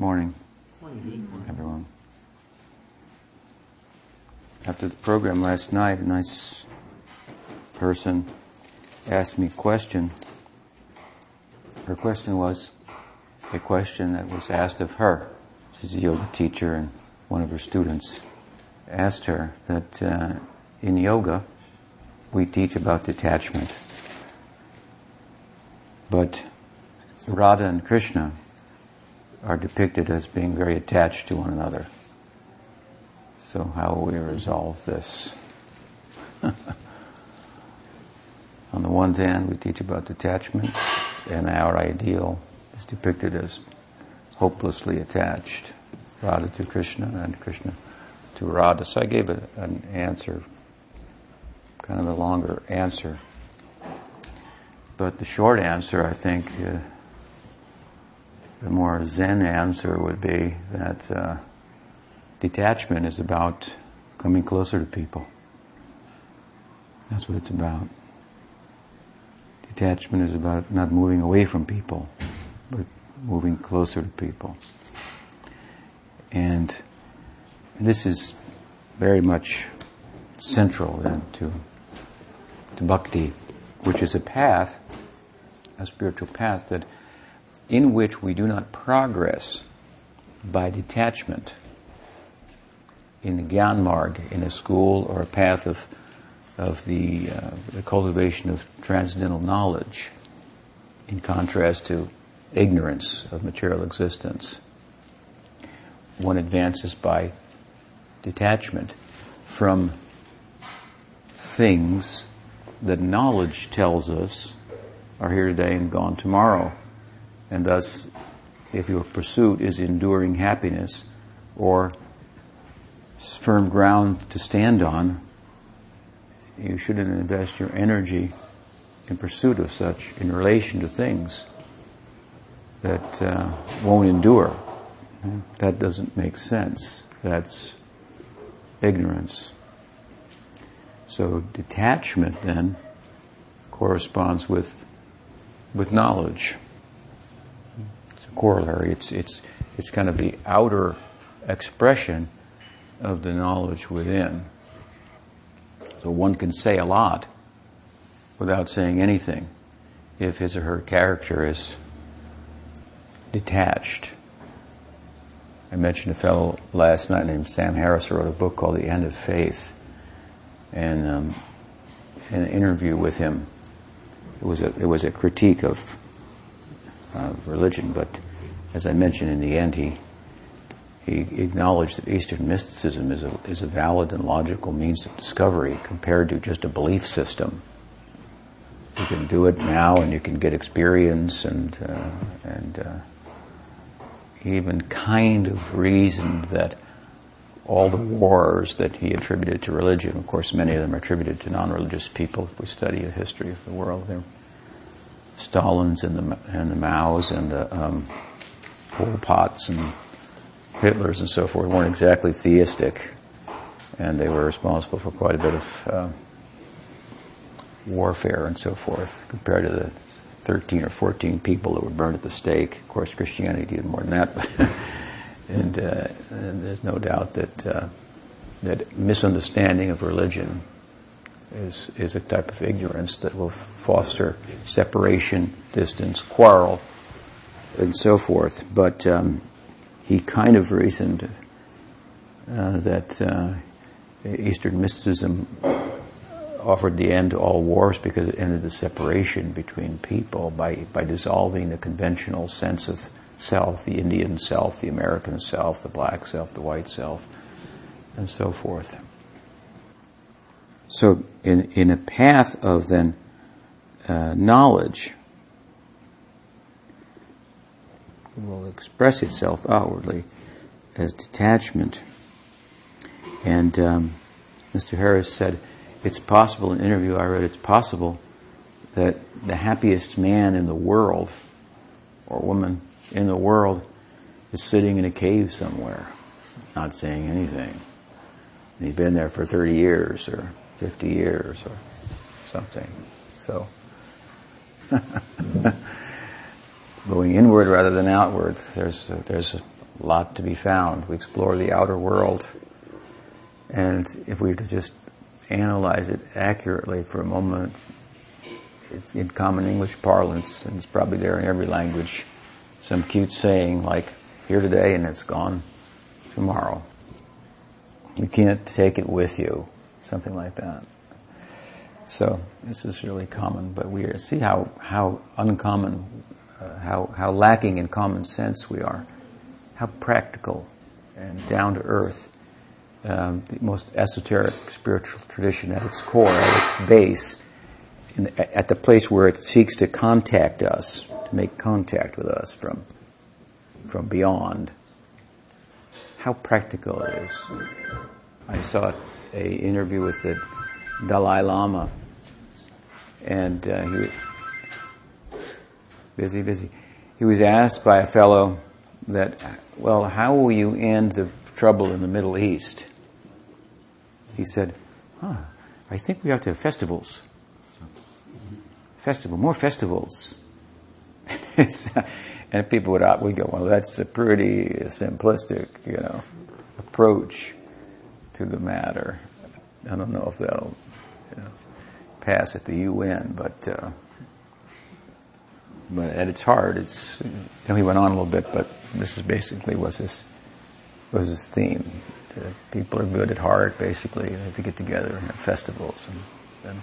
Morning, everyone. After the program last night, a nice person asked me a question. Her question was a question that was asked of her. She's a yoga teacher, and one of her students asked her that uh, in yoga we teach about detachment. But Radha and Krishna are depicted as being very attached to one another. So how will we resolve this? On the one hand, we teach about detachment, and our ideal is depicted as hopelessly attached. Radha to Krishna and Krishna to Radha. So I gave a, an answer, kind of a longer answer. But the short answer, I think, uh, the more Zen answer would be that uh, detachment is about coming closer to people. That's what it's about. Detachment is about not moving away from people, but moving closer to people. And this is very much central then to, to bhakti, which is a path, a spiritual path that in which we do not progress by detachment in the Gyan Marg, in a school or a path of, of the, uh, the cultivation of transcendental knowledge, in contrast to ignorance of material existence. One advances by detachment from things that knowledge tells us are here today and gone tomorrow. And thus, if your pursuit is enduring happiness or firm ground to stand on, you shouldn't invest your energy in pursuit of such in relation to things that uh, won't endure. That doesn't make sense. That's ignorance. So detachment then corresponds with with knowledge corollary. It's, it's, it's kind of the outer expression of the knowledge within. So one can say a lot without saying anything if his or her character is detached. I mentioned a fellow last night named Sam Harris who wrote a book called The End of Faith. And um, an interview with him, it was a, it was a critique of uh, religion, but as I mentioned in the end, he he acknowledged that Eastern mysticism is a, is a valid and logical means of discovery compared to just a belief system. You can do it now, and you can get experience, and uh, and uh, even kind of reasoned that all the wars that he attributed to religion, of course, many of them are attributed to non-religious people. If we study the history of the world, they're Stalin's and the and the Mao's and the um, Pol Pots and Hitlers and so forth weren't exactly theistic, and they were responsible for quite a bit of uh, warfare and so forth compared to the 13 or 14 people that were burned at the stake. Of course, Christianity did more than that, and, uh, and, there's no doubt that uh, that misunderstanding of religion is is a type of ignorance that will foster separation, distance, quarrel, and so forth. But um, he kind of reasoned uh, that uh, Eastern mysticism offered the end to all wars because it ended the separation between people by, by dissolving the conventional sense of self, the Indian self, the American self, the black self, the white self, and so forth. So, in, in a path of then uh, knowledge, will express itself outwardly as detachment. And um, Mr. Harris said, it's possible, in an interview I read, it's possible that the happiest man in the world, or woman in the world, is sitting in a cave somewhere, not saying anything. And he's been there for 30 years, or 50 years, or something. So, going inward rather than outward. There's a, there's a lot to be found. We explore the outer world. And if we were to just analyze it accurately for a moment, it's in common English parlance, and it's probably there in every language. Some cute saying like, here today and it's gone tomorrow. You can't take it with you. Something like that. So this is really common, but we see how, how uncommon, uh, how, how lacking in common sense we are, how practical and down to earth. Um, the most esoteric spiritual tradition at its core, at its base, the, at the place where it seeks to contact us, to make contact with us from, from beyond. How practical it is. I saw a interview with the Dalai Lama, and uh, he was busy, busy. He was asked by a fellow that, well, how will you end the trouble in the Middle East? He said, huh, I think we have to have festivals. Festival, more festivals. and people would we go, well, that's a pretty simplistic, you know, approach to the matter. I don't know if that'll you know, pass at the UN, but uh, at its heart, it's you know he went on a little bit, but this is basically was his was his theme. The people are good at heart, basically. They have to get together and have festivals, and, and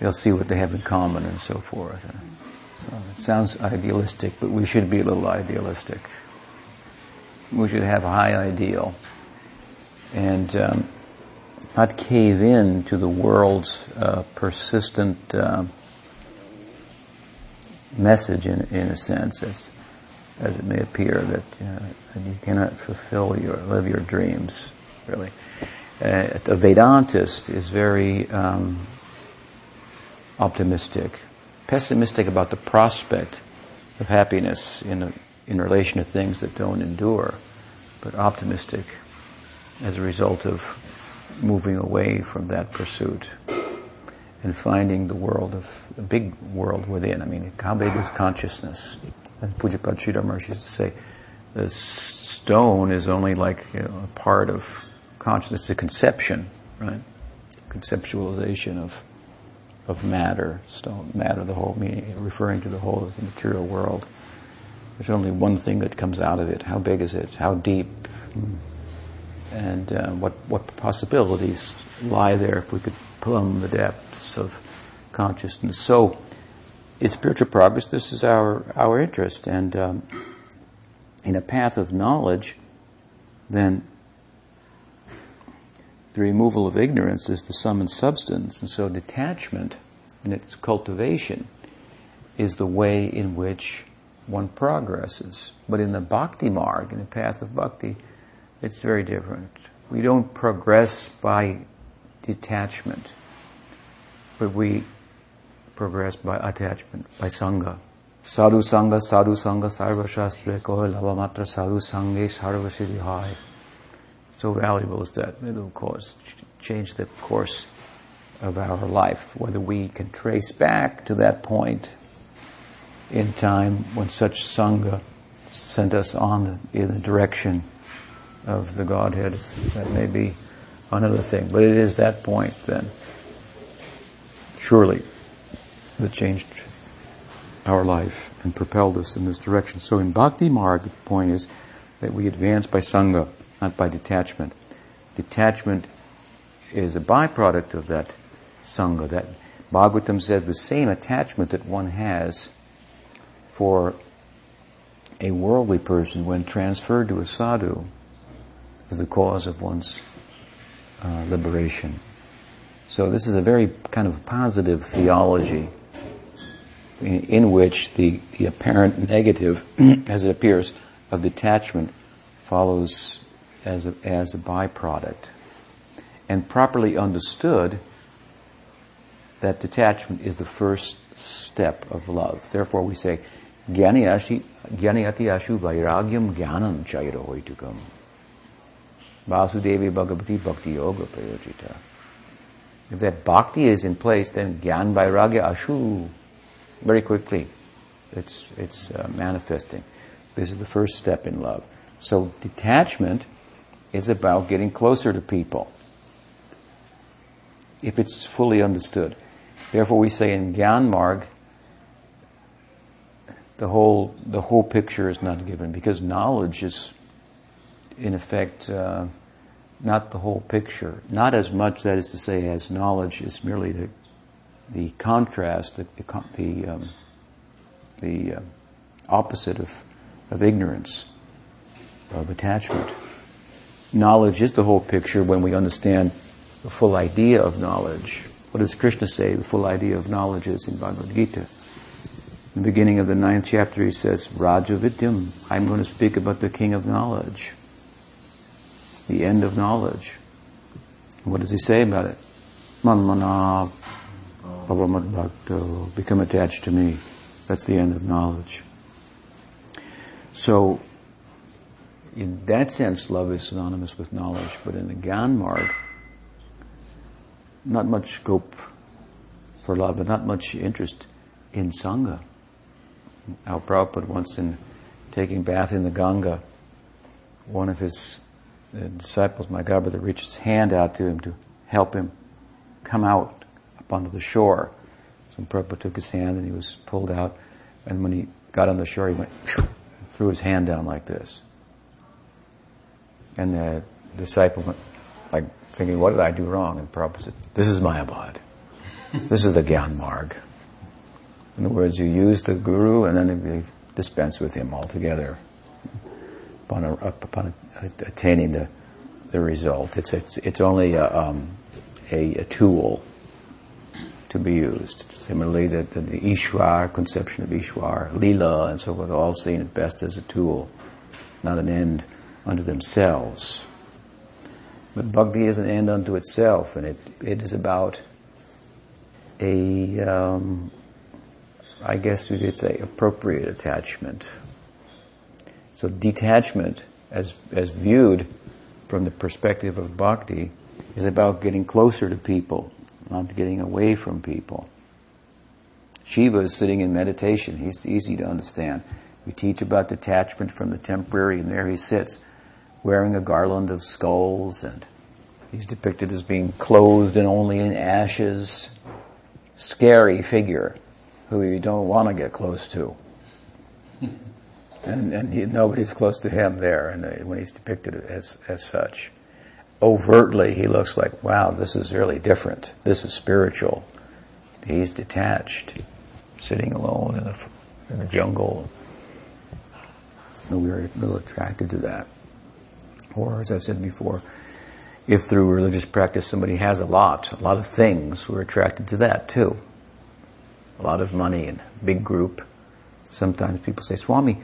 they'll see what they have in common and so forth. And so it sounds idealistic, but we should be a little idealistic. We should have a high ideal and um, not cave in to the world's uh, persistent uh, message, in, in a sense, as, as it may appear, that, uh, that you cannot fulfill your, live your dreams, really. Uh, a Vedantist is very um, optimistic, pessimistic about the prospect of happiness in, a, in relation to things that don't endure, but optimistic as a result of moving away from that pursuit and finding the world of the big world within. I mean, how big is consciousness? As Pujyapad Sridhar used to say, the stone is only like you know, a part of consciousness. It's a conception, right? Conceptualization of of matter, stone, matter, the whole meaning, referring to the whole of the material world. There's only one thing that comes out of it. How big is it? How deep? and uh, what, what possibilities lie there if we could plumb the of consciousness. So, in spiritual progress, this is our, our interest. And um, in a path of knowledge, then the removal of ignorance is the sum and substance. And so, detachment and its cultivation is the way in which one progresses. But in the bhakti marg, in the path of bhakti, it's very different. We don't progress by detachment, but we progress by attachment, by sangha. Sadhu sangha, sadhu sangha, sarva shastra ko lavamatra sadhu sanghe sarva siddhihai. So valuable is that. It'll cause, change the course of our life, whether we can trace back to that point in time when such sangha sent us on in the direction of the Godhead. That may be another thing, but it is that point then, surely, that changed our life and propelled us in this direction. So in Bhakti Marg, the point is that we advance by Sangha, not by detachment. Detachment is a byproduct of that Sangha. That Bhagavatam says the same attachment that one has for a worldly person when transferred to a sadhu is the cause of one's uh, liberation. So this is a very kind of positive theology in, in which the, the apparent negative, as it appears, of detachment follows as a, as a byproduct. And properly understood, that detachment is the first step of love. Therefore we say, Jnani ashu vairagyam jnanam chairohoitukam. Vasudevi Bhagavati Bhakti Yoga Prayojita. If that bhakti is in place, then Gyan Vairagya Ashu, very quickly, it's, it's uh, manifesting. This is the first step in love. So detachment is about getting closer to people. If it's fully understood. Therefore we say in Gyan Marg, the whole, the whole picture is not given because knowledge is in effect uh, not the whole picture. Not as much, that is to say, as knowledge is merely the, the contrast, the, the, um, the uh, opposite of, of ignorance, of attachment. Knowledge is the whole picture when we understand the full idea of knowledge. What does Krishna say the full idea of knowledge is in Bhagavad Gita? In the beginning of the ninth chapter, he says, Raja Vidyam, I'm going to speak about the king of knowledge the end of knowledge. What does he say about it? Manmana bhakto, become attached to me. That's the end of knowledge. So, in that sense, love is synonymous with knowledge, but in the Gyan Marg, not much scope for love, and not much interest in Sangha. Our Prabhupada once in taking bath in the Ganga, one of his the disciples, my God, brother reached his hand out to him to help him come out up onto the shore. So Prabhupada took his hand and he was pulled out. And when he got on the shore, he went, threw his hand down like this. And the disciple went, like, thinking, what did I do wrong? And Prabhupada said, this is Mayavad. this is the Gyan Marg. In other words, you use the guru and then you dispense with him altogether upon, a, upon attaining the, the result. It's, it's, it's only a, um, a, a, tool to be used. Similarly, the, the, the Ishwar, conception of Ishwar, Lila, and so forth, all seen at best as a tool, not an end unto themselves. But bhakti is an end unto itself, and it, it is about a, um, I guess you could say, appropriate attachment. So detachment as, as viewed from the perspective of bhakti, is about getting closer to people, not getting away from people. Shiva is sitting in meditation. He's easy to understand. We teach about detachment from the temporary, and there he sits, wearing a garland of skulls, and he's depicted as being clothed and only in ashes. Scary figure who you don't want to get close to and, and he, nobody's close to him there, and uh, when he's depicted as as such, overtly he looks like, wow, this is really different. This is spiritual. He's detached, sitting alone in the in the jungle. And we are a little attracted to that. Or, as I've said before, if through religious practice somebody has a lot, a lot of things, we're attracted to that too. A lot of money and big group. Sometimes people say, Swami,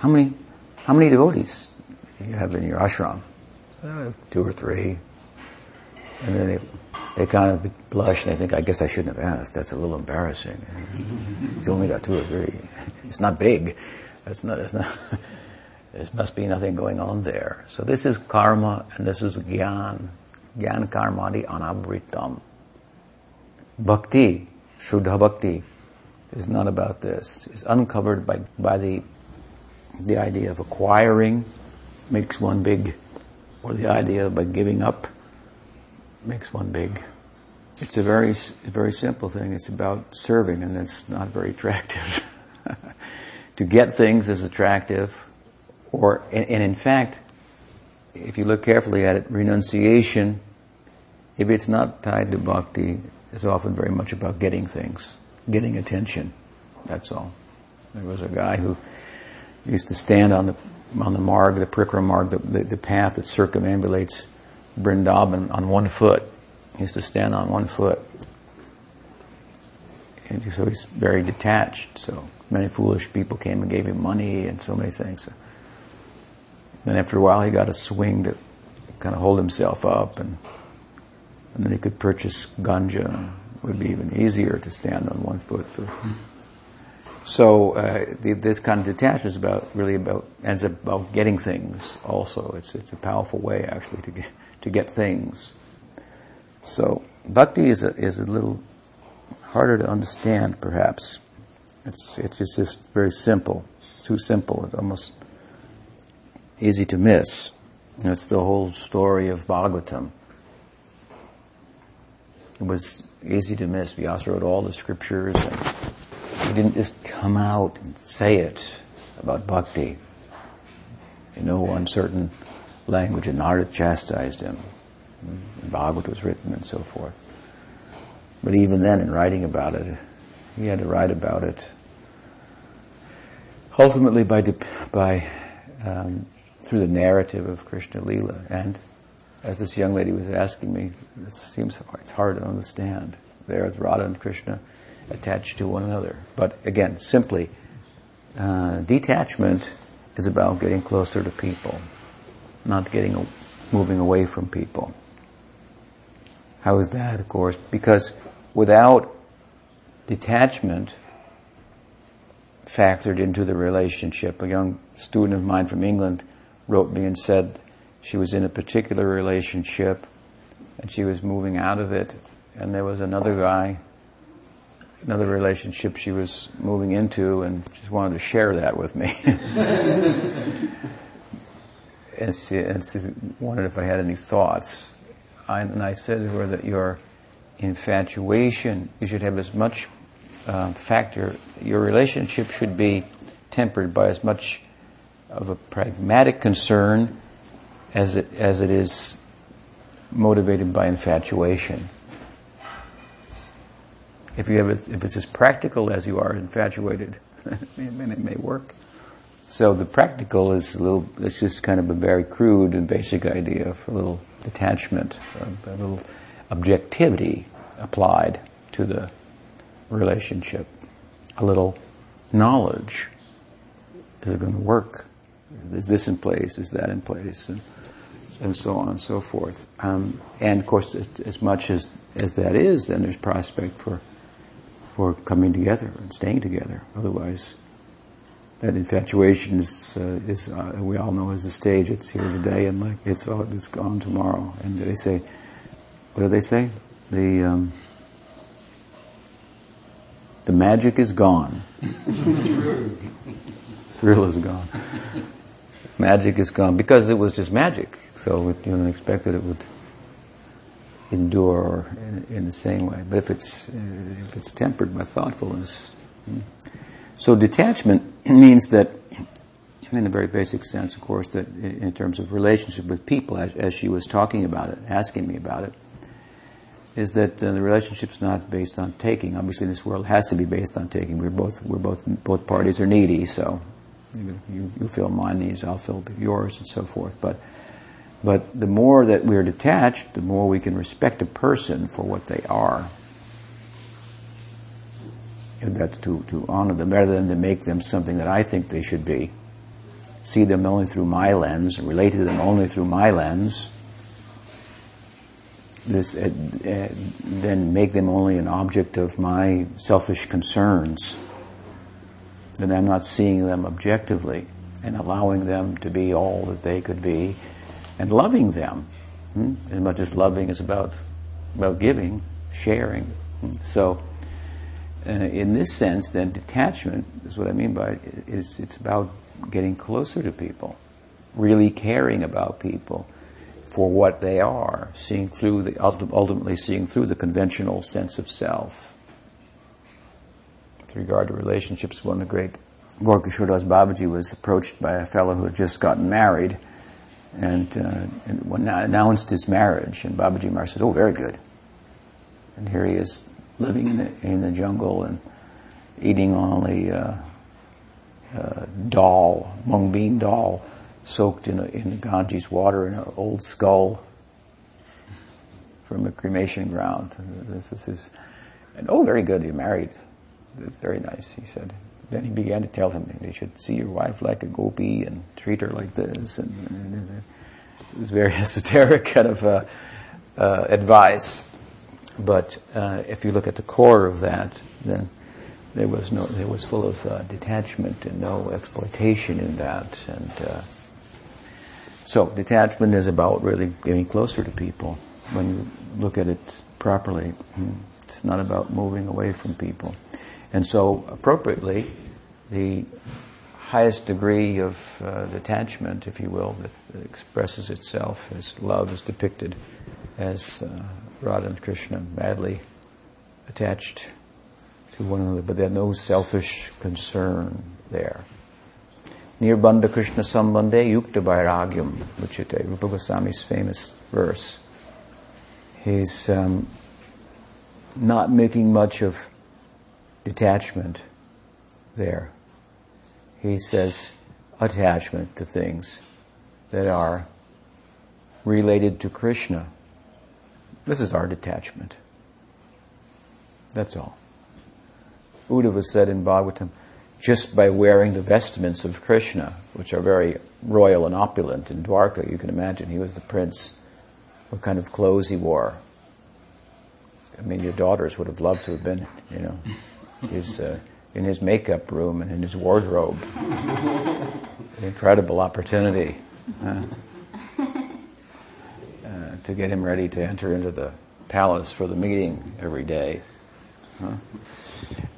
how many, how many devotees do you have in your ashram? Uh, two or three. And then they, they kind of blush and they think, I guess I shouldn't have asked. That's a little embarrassing. He's only got two or three. It's not big. It's not, it's not, there must be nothing going on there. So this is karma and this is gyan. Gyan karmadi anabritam. Bhakti, Shuddha Bhakti, is not about this. It's uncovered by, by the the idea of acquiring makes one big, or the idea of giving up makes one big. It's a very, very simple thing. It's about serving, and it's not very attractive. to get things is attractive, or, and, and in fact, if you look carefully at it, renunciation, if it's not tied to bhakti, is often very much about getting things, getting attention. That's all. There was a guy who used to stand on the on the marg, the Parikrama marg, the, the, the, path that circumambulates Vrindavan on one foot. He used to stand on one foot. And so he's very detached. So many foolish people came and gave him money and so many things. Then after a while he got a swing to kind of hold himself up and, and then he could purchase ganja. It would be even easier to stand on one foot. For, so uh, the, this kind of detachment is about really about ends up about getting things. Also, it's it's a powerful way actually to get to get things. So bhakti is a is a little harder to understand, perhaps. It's it's just, very simple. It's too simple. It almost easy to miss. That's the whole story of Bhagavatam. It was easy to miss. Vyasa wrote all the scriptures and he didn't just come out and say it about bhakti in no uncertain language and Narada chastised him. And Bhagavad was written and so forth. But even then, in writing about it, he had to write about it ultimately by, by um, through the narrative of Krishna Lila. And as this young lady was asking me, it seems it's hard to understand. There's Radha and Krishna attached to one another. But again, simply, uh, detachment is about getting closer to people, not getting moving away from people. How is that? Of course, because without detachment factored into the relationship, a young student of mine from England wrote me and said she was in a particular relationship and she was moving out of it, and there was another guy, another relationship she was moving into, and she wanted to share that with me. and, she, and she wondered if I had any thoughts. I, and I said to her that your infatuation, you should have as much uh, factor, your relationship should be tempered by as much of a pragmatic concern as it, as it is motivated by infatuation. If you have if it's as practical as you are infatuated, then it may work. So the practical is a little. It's just kind of a very crude and basic idea of a little detachment, a, a little objectivity applied to the relationship, a little knowledge. Is it going to work? Is this in place? Is that in place? And, and so on and so forth. Um, and of course, as, as, much as, as that is, then there's prospect for for coming together and staying together. Otherwise, that infatuation is uh, is uh, we all know is a stage. It's here today and like it's oh, it's gone tomorrow. And they say, what do they say? The um, the magic is gone. Thrill is gone magic is gone because it was just magic. So you don't expect that it would endure in, in, the same way. But if it's if it's tempered by thoughtfulness, hmm. so detachment means that, in a very basic sense, of course, that in terms of relationship with people, as, as she was talking about it, asking me about it, is that uh, the relationship's not based on taking. Obviously, this world has to be based on taking. We're both we're both both parties are needy, so you, you fill my needs, I'll fill yours, and so forth. But, but the more that we're detached, the more we can respect a person for what they are. And that's to, to honor them rather than to make them something that I think they should be. See them only through my lens, and relate to them only through my lens. This, uh, uh, then make them only an object of my selfish concerns then I'm not seeing them objectively and allowing them to be all that they could be and loving them. Hmm? As much as loving is about, about giving, sharing. Hmm? So, uh, in this sense, then detachment is what I mean by it, is it's about getting closer to people, really caring about people for what they are, seeing through the ultimately seeing through the conventional sense of self with regard to relationships, one of the great Gaurkishore Das Babaji was approached by a fellow who had just gotten married and, uh, and announced his marriage. And Babaji Maharaj said, Oh, very good. And here he is living in the, in the jungle and eating only uh, uh, dal, mung bean dal, soaked in, a, in the Ganges water in an old skull from a cremation ground. This is, and oh, very good, you're married. Very nice, he said. Then he began to tell him you should see your wife like a gopi and treat her like this. And, and it was very esoteric kind of uh, uh, advice. But uh, if you look at the core of that, then there was no, there was full of uh, detachment and no exploitation in that. And uh, so detachment is about really getting closer to people when you look at it properly. Hmm. It's not about moving away from people. And so, appropriately, the highest degree of uh, detachment, if you will, that, expresses itself as love is depicted as uh, Radha and Krishna madly attached to one another, but there's no selfish concern there. Nirbandha Krishna Sambandhe Yukta Vairagyam, Uchite, Rupa Goswami's famous verse. He's um, not making much of detachment there. He says attachment to things that are related to Krishna. This is our detachment. That's all. Uddhava said in Bhagavatam, just by wearing the vestments of Krishna, which are very royal and opulent in Dwarka, you can imagine he was the prince, what kind of clothes he wore. I mean, your daughters would have loved to have been, you know, his, uh, in his makeup room and in his wardrobe. Incredible opportunity uh, to get him ready to enter into the palace for the meeting every day. Huh?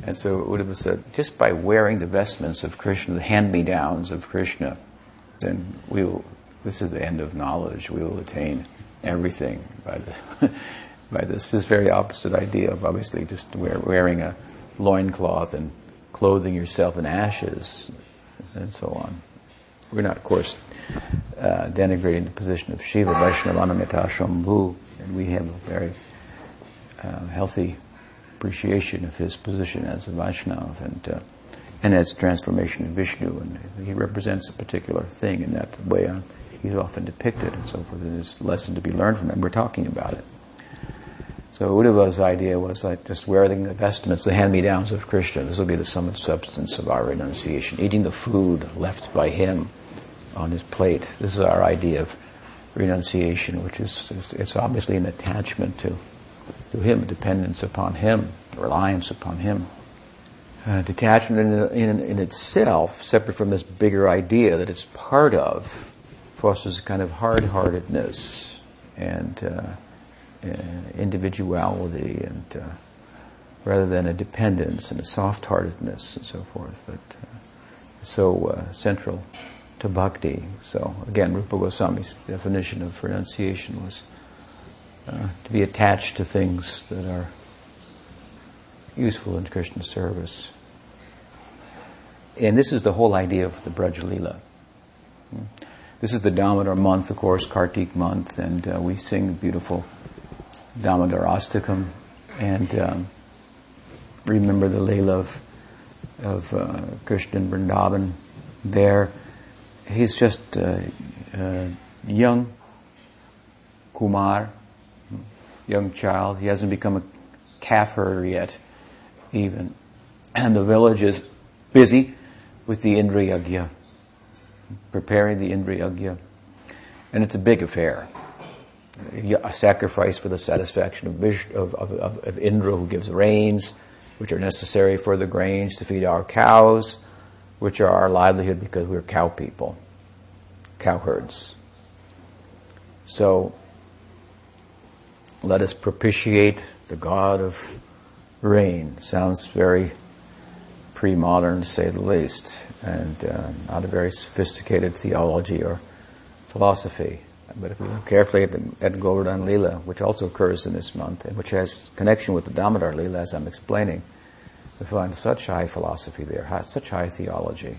And so Uddhava said, just by wearing the vestments of Krishna, the hand-me-downs of Krishna, then we will, this is the end of knowledge. We will attain everything by the, by this. This very opposite idea of obviously just wear, wearing a loincloth and clothing yourself in ashes and so on. We're not, of course, uh, denigrating the position of Shiva, Vaishnava, Anamita, Shambhu, and we have a very uh, healthy appreciation of his position as a Vaishnava and, uh, and as transformation of Vishnu. And he represents a particular thing in that way. He's often depicted and so forth. And there's a lesson to be learned from him. We're talking about it. So Uddhava's idea was like just wearing the vestments, the hand-me-downs of Krishna. This will be the sum and substance of our renunciation. Eating the food left by him on his plate. This is our idea of renunciation, which is it's obviously an attachment to to Him, dependence upon Him, reliance upon Him. Uh, detachment in, in, in, itself, separate from this bigger idea that it's part of, fosters a kind of hard-heartedness and uh, individuality, and uh, rather than a dependence and a soft-heartedness and so forth. But uh, so uh, central to bhakti. So again, Rupa Goswami's definition of renunciation was uh, to be attached to things that are useful in Krishna service. And this is the whole idea of the Braj Leela. Hmm. This is the Damodar month, of course, Kartik month, and uh, we sing beautiful Damodar Astakam and um, remember the Leela of, of uh, Krishna and Vrindavan there. He's just uh, uh young Kumar, young child. He hasn't become a herder yet, even. And the village is busy with the Indra Yagya, preparing the Indra Yagya. And it's a big affair. A sacrifice for the satisfaction of, of, of, of Indra, who gives rains, which are necessary for the grains to feed our cows, which are our livelihood because we're cow people, cow herds. So let us propitiate the God of rain. Sounds very pre modern, to say the least, and uh, not a very sophisticated theology or philosophy. But if we look carefully at, the, at Govardhan Lila, which also occurs in this month, and which has connection with the Damodar Lila, as I'm explaining, we find such high philosophy there, such high theology.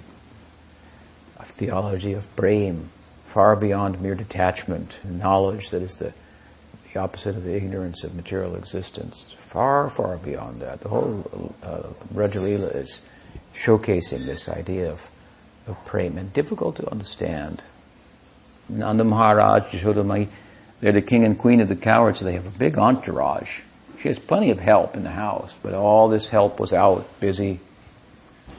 A theology of brain, far beyond mere detachment, knowledge that is the the opposite of the ignorance of material existence. Far, far beyond that. The whole uh, Rajalila is showcasing this idea of, of and difficult to understand. Nanda Maharaj, Jashodamai, they're the king and queen of the cowards, so they have a big entourage. She has plenty of help in the house, but all this help was out, busy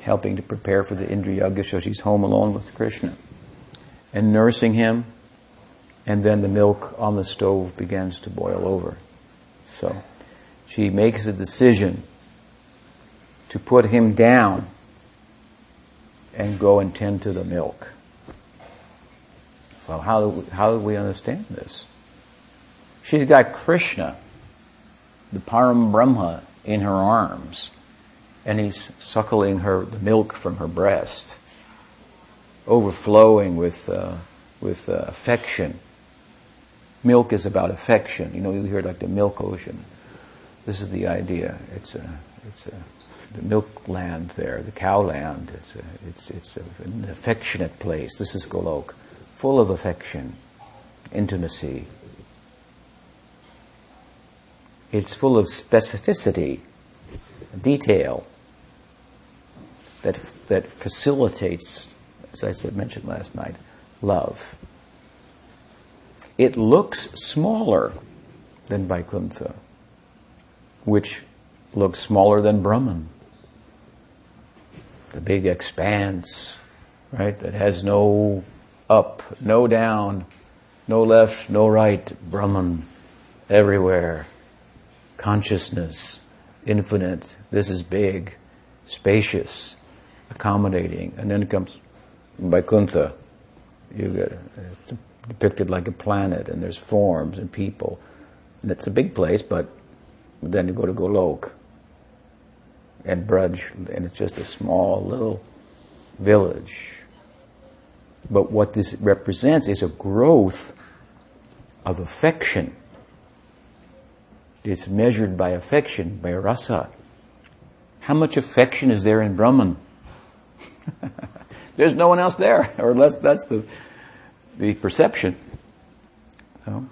helping to prepare for the Indra Yagya, so she's home alone with Krishna. And nursing him, and then the milk on the stove begins to boil over. So she makes a decision to put him down and go and tend to the milk. So how do we, how do we understand this? She's got Krishna, the Param Brahma, in her arms, and he's suckling her the milk from her breast. overflowing with, uh, with uh, affection. Milk is about affection. You know, you hear like the milk ocean. This is the idea. It's a, it's a, the milk land there, the cow land. It's, a, it's, it's a, an affectionate place. This is Golok, full of affection, intimacy. It's full of specificity, detail that, that facilitates, as I said, mentioned last night, love. It looks smaller than Vaikuntha, which looks smaller than Brahman. The big expanse, right, that has no up, no down, no left, no right, Brahman, everywhere. Consciousness, infinite, this is big, spacious, accommodating. And then it comes Vaikuntha. You get it's depicted like a planet, and there's forms and people. And it's a big place, but then you go to Golok and Braj, and it's just a small little village. But what this represents is a growth of affection. It's measured by affection, by rasa. How much affection is there in Brahman? There's no one else there, or unless that's the, the perception. So,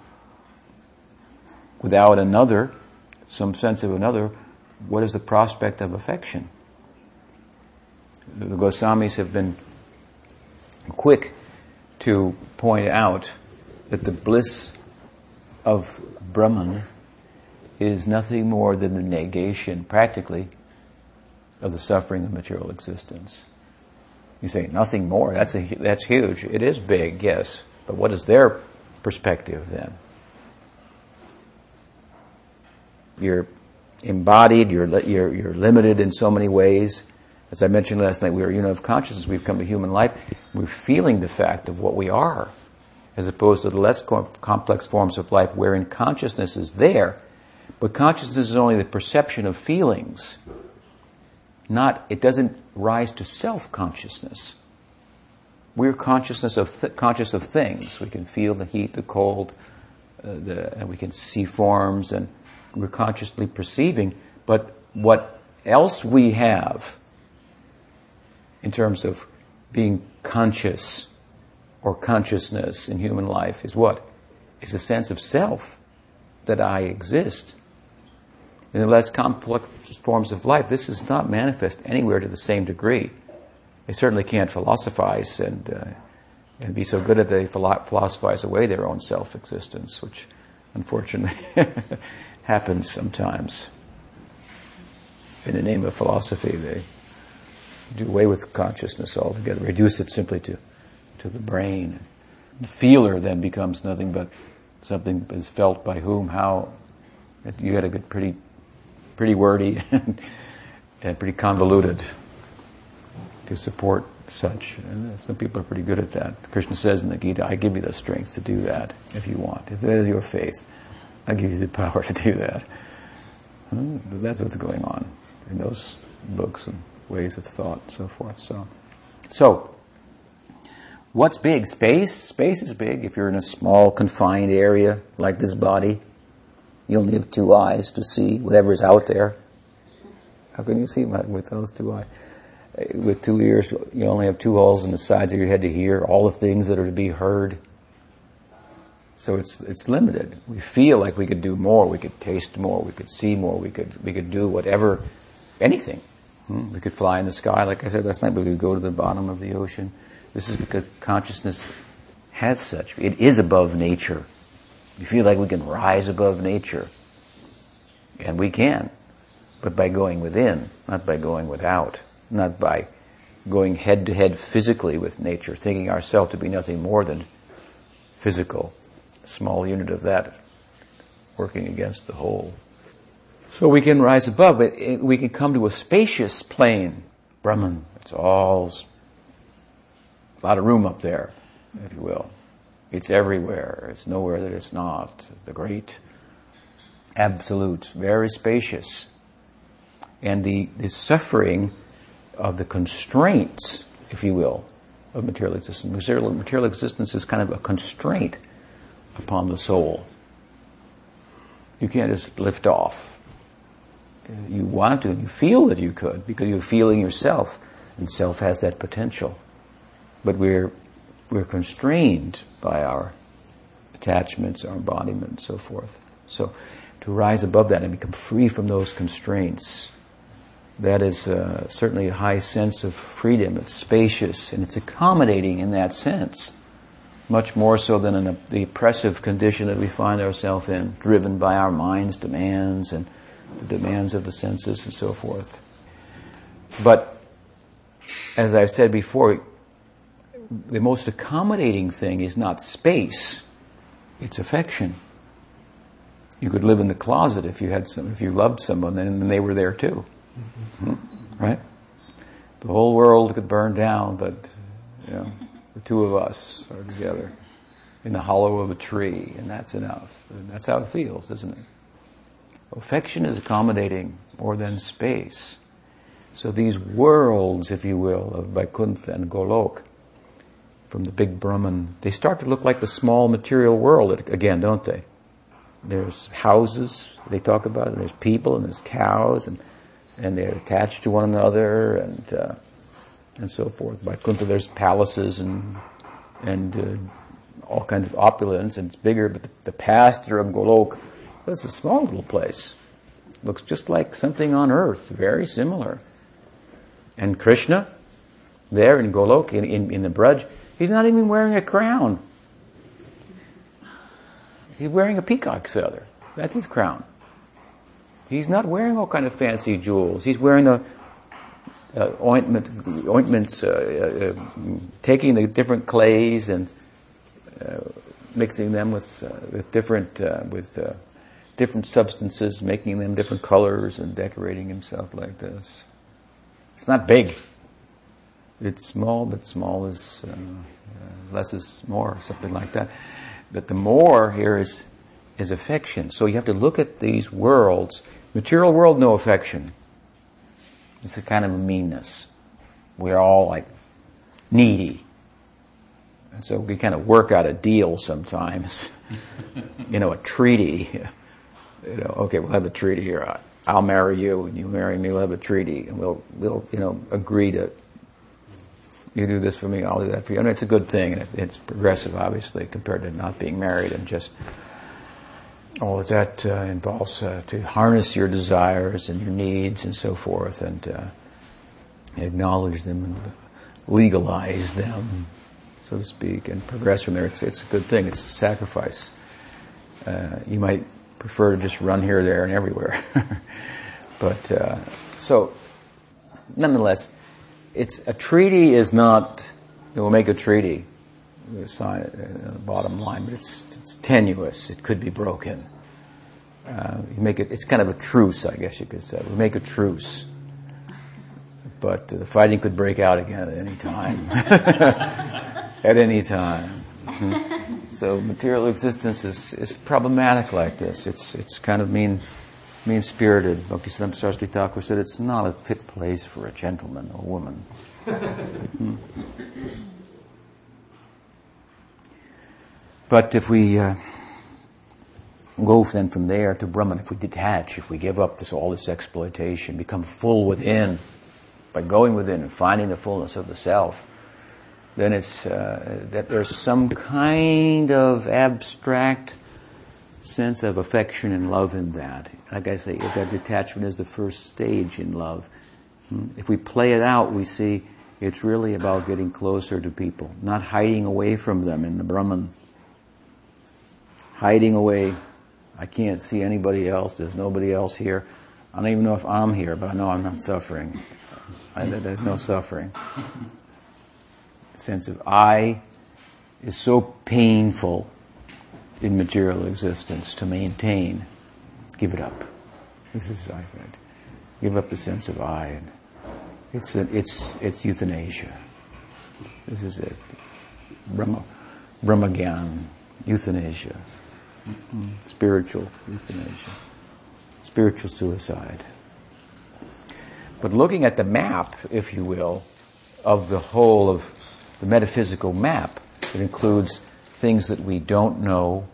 without another, some sense of another, what is the prospect of affection? The Goswamis have been quick to point out that the bliss of Brahman is nothing more than the negation, practically, of the suffering of material existence. You say nothing more. That's a that's huge. It is big, yes. But what is their perspective then? You're embodied. You're you're you're limited in so many ways. As I mentioned last night, we are a unit of consciousness. We've come to human life. We're feeling the fact of what we are, as opposed to the less complex forms of life, wherein consciousness is there, but consciousness is only the perception of feelings not, it doesn't rise to self-consciousness. We're consciousness of th- conscious of things. We can feel the heat, the cold, uh, the, and we can see forms, and we're consciously perceiving. But what else we have in terms of being conscious or consciousness in human life is what? Is a sense of self that I exist in the less complex forms of life, this is not manifest anywhere to the same degree. They certainly can't philosophize and, uh, and be so good that they philosophize away their own self existence, which unfortunately happens sometimes. In the name of philosophy, they do away with consciousness altogether, reduce it simply to, to the brain. The feeler then becomes nothing but something is felt by whom, how. You got to get pretty pretty wordy and, and pretty convoluted to support such. And some people are pretty good at that. Krishna says in the Gita, I give you the strength to do that if you want. If that is your faith, I give you the power to do that. Hmm, that's what's going on in those books and ways of thought and so forth. So, so what's big? Space? Space is big. If you're in a small, confined area like this body, you only have two eyes to see whatever's out there. How can you see with those two eyes? With two ears, you only have two holes in the sides of your head to hear all the things that are to be heard. So it's it's limited. We feel like we could do more. We could taste more. We could see more. We could we could do whatever, anything. Hmm? We could fly in the sky, like I said last night. We could go to the bottom of the ocean. This is because consciousness has such. It is above nature. We feel like we can rise above nature. And we can. But by going within, not by going without. Not by going head to head physically with nature, thinking ourselves to be nothing more than physical, small unit of that working against the whole. So we can rise above it. We can come to a spacious plane, Brahman. It's all a lot of room up there, if you will. It's everywhere. It's nowhere that it's not. The great absolute, very spacious. And the, the suffering of the constraints, if you will, of material existence. Material, material existence is kind of a constraint upon the soul. You can't just lift off. You want to, you feel that you could because you're feeling yourself, and self has that potential. But we're, we're constrained by our attachments, our embodiment, and so forth. So to rise above that and become free from those constraints, that is uh, certainly a high sense of freedom. It's spacious and it's accommodating in that sense much more so than in a, the oppressive condition that we find ourselves in, driven by our mind's demands and demands of the senses and so forth. But as I've said before, the most accommodating thing is not space, it's affection. You could live in the closet if you had some, if you loved someone, and they were there too, mm-hmm. right? The whole world could burn down, but you know, the two of us are together in the hollow of a tree, and that's enough. And that's how it feels, isn't it? Affection is accommodating more than space. So these worlds, if you will, of Vaikuntha and Golok, from the big Brahman, they start to look like the small material world again, don't they? There's houses they talk about, and there's people, and there's cows, and and they're attached to one another, and uh, and so forth. Vaikuntha, there's palaces and and uh, all kinds of opulence, and it's bigger. But the, the pasture of Golok, it's a small little place. Looks just like something on earth, very similar. And Krishna, there in Golok, in, in, in the Braj, he's not even wearing a crown. He's wearing a peacock's feather. That's his crown. He's not wearing all kind of fancy jewels. He's wearing the uh, ointment, ointments, uh, uh, taking the different clays and uh, mixing them with uh, with different uh, with different substances, making them different colors, and decorating himself like this. It's not big. It's small, but small is uh, uh, less is more, something like that. But the more here is is affection. So you have to look at these worlds. Material world, no affection. It's a kind of meanness. We're all like needy. And so we kind of work out a deal sometimes. you know, a treaty. You know, okay, we'll have a treaty here. I'll marry you and you marry me, we'll have a treaty and we'll, we'll, you know, agree to, you do this for me, I'll do that for you. I it's a good thing and it's progressive, obviously, compared to not being married and just all of that uh, involves uh, to harness your desires and your needs and so forth and uh, acknowledge them and legalize them, so to speak, and progress from there. It's, it's a good thing. It's a sacrifice. Uh, you might prefer to just run here, there, and everywhere. but uh, so, nonetheless, it's a treaty is not. We'll make a treaty sign it, uh, bottom line, but it's, it's tenuous. It could be broken. Uh, you make it, it's kind of a truce, I guess you could say. We make a truce. But uh, the fighting could break out again at any time. at any time. So material existence is, is problematic like this. It's, it's kind of mean, mean spirited. Bhaktisiddhanta Saraswati Thakur said it's not a fit place for a gentleman or woman. But if we uh, go then from there to Brahman, if we detach, if we give up this all this exploitation, become full within, by going within and finding the fullness of the self, then it's uh, that there's some kind of abstract sense of affection and love in that. Like I say, if that detachment is the first stage in love. Hmm? If we play it out, we see it's really about getting closer to people, not hiding away from them in the Brahman hiding away. I can't see anybody else. There's nobody else here. I don't even know if I'm here, but I know I'm not suffering. I, there's no suffering. Sense of I is so painful in material existence to maintain. Give it up. This is I find. Give up the sense of I. And it's a, it's it's euthanasia. This is it. Brahma, Brahmagyan, euthanasia. Mm-hmm. Spiritual euthanasia. Spiritual suicide. But looking at the map, if you will, of the whole of the metaphysical map that includes things that we don't know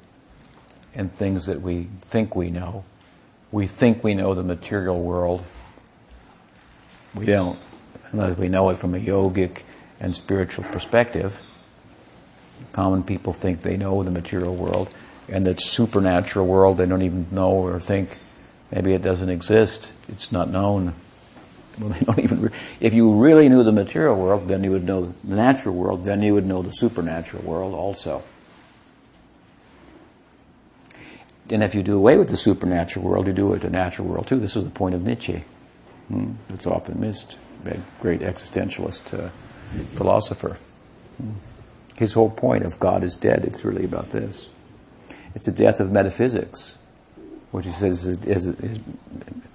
and things that we think we know. We think we know the material world. We don't, unless we know it from a yogic and spiritual perspective. Common people think they know the material world, and that supernatural world they don't even know or think maybe it doesn't exist. It's not known. Well, they don't even. Re- if you really knew the material world, then you would know the natural world. Then you would know the supernatural world also. And if you do away with the supernatural world, you do away with the natural world too. This was the point of Nietzsche. Hmm? It's often missed. A great existentialist uh, philosopher. Hmm? His whole point of God is dead, it's really about this. It's a death of metaphysics, which he says is, is, is,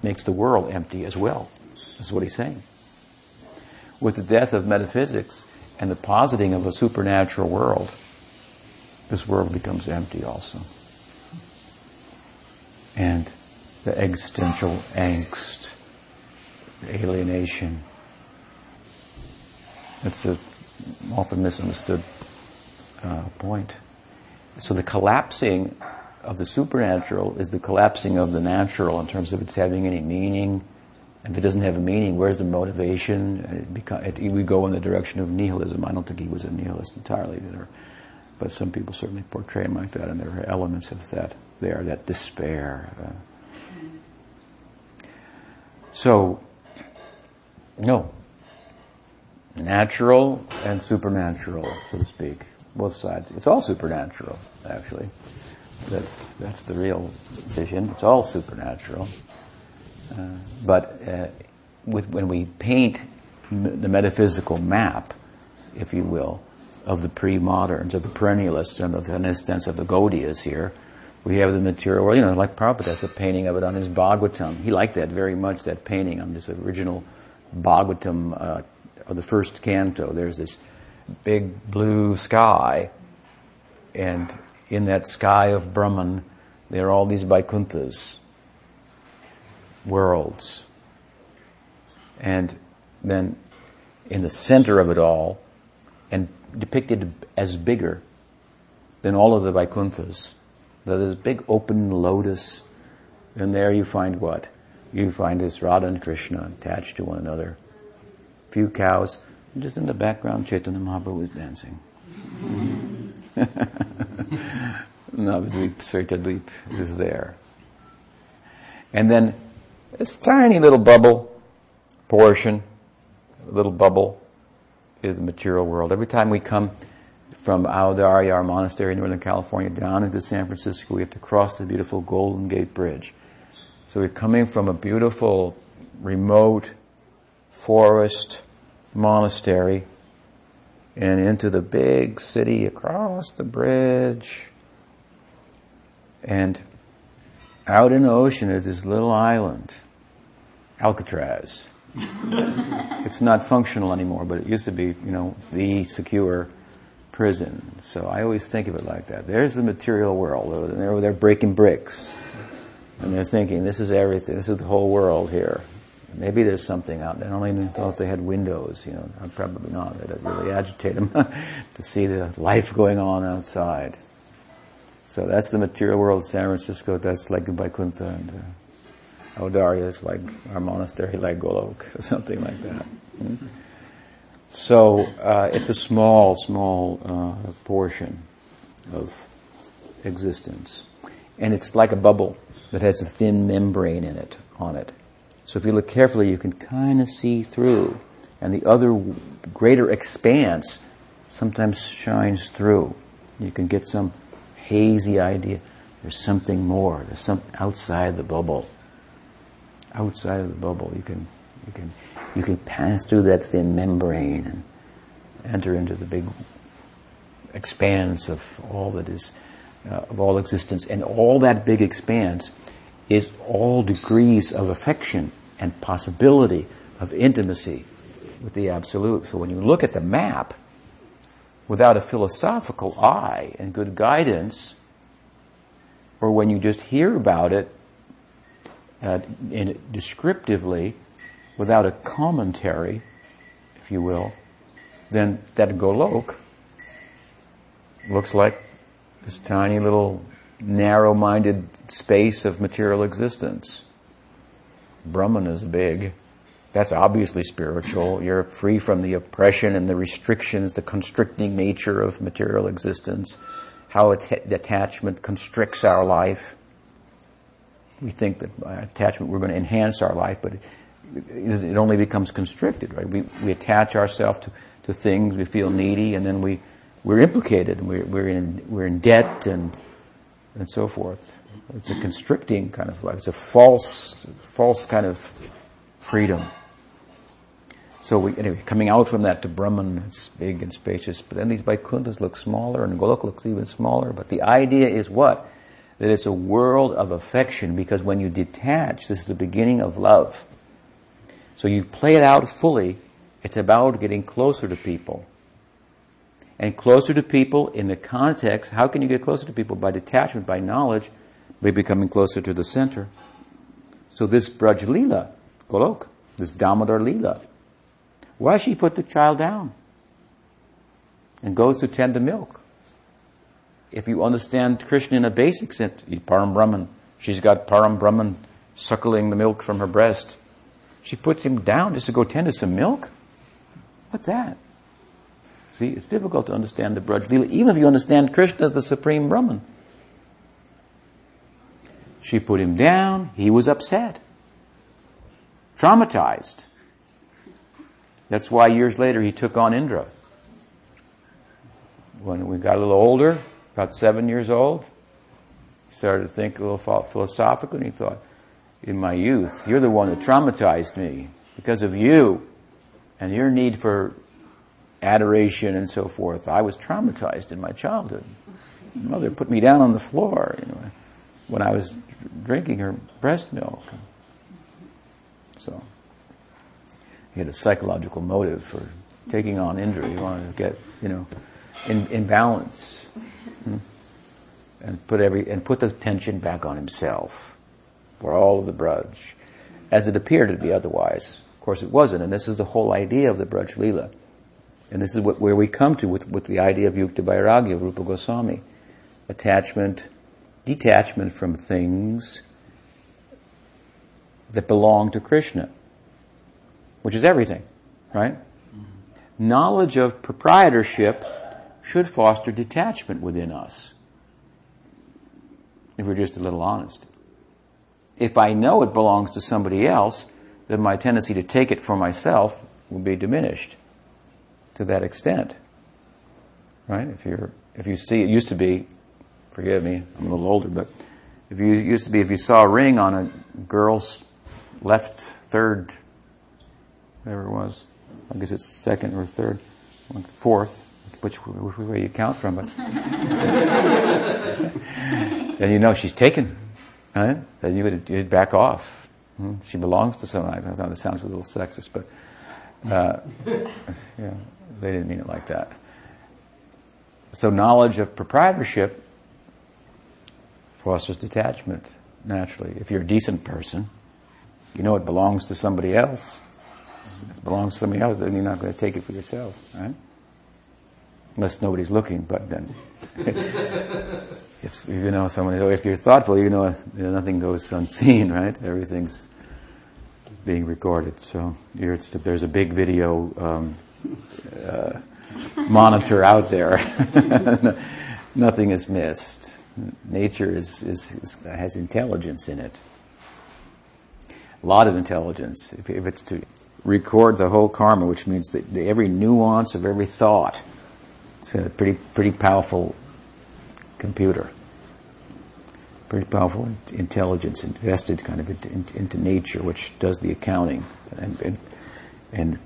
makes the world empty as well. That's what he's saying. With the death of metaphysics and the positing of a supernatural world, this world becomes empty also and the existential angst, the alienation. It's a often misunderstood uh, point. So the collapsing of the supernatural is the collapsing of the natural in terms of it's having any meaning. If it doesn't have a meaning, where's the motivation? It, we go in the direction of nihilism. I don't think he was a nihilist entirely, but some people certainly portray him like that, and there are elements of that there, that despair. Uh, so, no. Natural and supernatural, so to speak. Both sides. It's all supernatural, actually. That's, that's the real vision. It's all supernatural. Uh, but uh, with, when we paint m- the metaphysical map, if you will, of the pre-moderns, of the perennialists, and of, in a sense, of the Gaudiyas here, we have the material, or you know, like Prabhupada has a painting of it on his Bhagavatam. He liked that very much, that painting on this original Bhagavatam uh, of the first canto. There's this big blue sky, and in that sky of Brahman, there are all these Vaikunthas, worlds. And then in the center of it all, and depicted as bigger than all of the Vaikunthas, there's a big open lotus, and there you find what? You find this Radha and Krishna attached to one another. A few cows, and just in the background, Chaitanya Mahaprabhu was dancing. Navadvip, Svetadvip is there. And then this tiny little bubble portion, little bubble, is the material world. Every time we come from Audarya, our monastery in Northern California, down into San Francisco, we have to cross the beautiful Golden Gate Bridge. So we're coming from a beautiful, remote forest monastery and into the big city across the bridge. And out in the ocean is this little island, Alcatraz. it's not functional anymore, but it used to be, you know, the secure prison. So I always think of it like that. There's the material world. They're, breaking bricks. And they're thinking, this is everything. This is the whole world here. Maybe there's something out there. I only thought they had windows, you know. Probably not. That really agitate them to see the life going on outside. So that's the material world. San Francisco, that's like Vaikuntha. And uh, Audarya is like our monastery, like Golok, or something like that. So uh, it's a small, small uh, portion of existence. And it's like a bubble that has a thin membrane in it, on it. So if you look carefully, you can kind of see through. And the other greater expanse sometimes shines through. You can get some hazy idea. There's something more. There's something outside the bubble. Outside of the bubble, you can, you can you can pass through that thin membrane and enter into the big expanse of all that is, uh, of all existence. And all that big expanse is all degrees of affection and possibility of intimacy with the Absolute. So when you look at the map, without a philosophical eye and good guidance, or when you just hear about it uh, in, descriptively, without a commentary, if you will, then that Golok looks like this tiny little narrow-minded space of material existence. Brahman is big. That's obviously spiritual. You're free from the oppression and the restrictions, the constricting nature of material existence, how att- attachment constricts our life. We think that by attachment we're going to enhance our life, but it, it only becomes constricted, right? We, we attach ourselves to, to things, we feel needy, and then we, we're implicated, and we're, we're, in, we're in debt and, and so forth. It's a constricting kind of life. It's a false, false kind of freedom. So we, anyway, coming out from that to Brahman, it's big and spacious, but then these Vaikunthas look smaller and Golok looks even smaller. But the idea is what? That it's a world of affection because when you detach, this is the beginning of love. So you play it out fully. It's about getting closer to people. And closer to people in the context, how can you get closer to people? By detachment, by knowledge, by becoming closer to the center. So this Braj Leela, Golok, this Damodar Leela, why she put the child down and goes to tend the milk? If you understand Krishna in a basic sense, he's Param Brahman, she's got Param Brahman suckling the milk from her breast. She puts him down just to go tend to some milk? What's that? See, it's difficult to understand the Braj Leela, even if you understand Krishna as the supreme Brahman. She put him down, he was upset, traumatized. That's why years later he took on Indra. When we got a little older, about seven years old, he started to think a little philosophically, and he thought, in my youth, you're the one that traumatized me because of you and your need for adoration and so forth. I was traumatized in my childhood. My mother put me down on the floor you know, when I was drinking her breast milk. So he had a psychological motive for taking on Indra. He wanted to get, you know, in, in balance hmm? and put every and put the tension back on himself for all of the Braj, as it appeared to be otherwise. Of course, it wasn't, and this is the whole idea of the Braj Leela. And this is what, where we come to with, with the idea of Yukta Vairagya of Rupa Goswami. Attachment, detachment from things that belong to Krishna which is everything, right? Mm-hmm. Knowledge of proprietorship should foster detachment within us. If we're just a little honest. If I know it belongs to somebody else, then my tendency to take it for myself will be diminished to that extent. Right? If you're, if you see, it used to be, forgive me, I'm a little older, but if you used to be, if you saw a ring on a girl's left third whatever it was. I guess it's second or third, fourth, which, which way you count from it. then you know she's taken. Right? Then you would you'd back off. Hmm? She belongs to someone. I thought it sounds a little sexist, but uh, yeah, they didn't mean it like that. So knowledge of proprietorship fosters detachment naturally. If you're a decent person, you know it belongs to somebody else it belongs to somebody else, then you're not going to take it for yourself, right? Unless nobody's looking, but then. if you know someone, if you're thoughtful, you know, you know nothing goes unseen, right? Everything's being recorded. So there's a big video um, uh, monitor out there. nothing is missed. Nature is, is, is, has intelligence in it. A lot of intelligence. If, if it's to record the whole karma, which means that the, every nuance of every thought. It's a pretty pretty powerful computer, pretty powerful intelligence invested kind of into, nature, which does the accounting and, and, and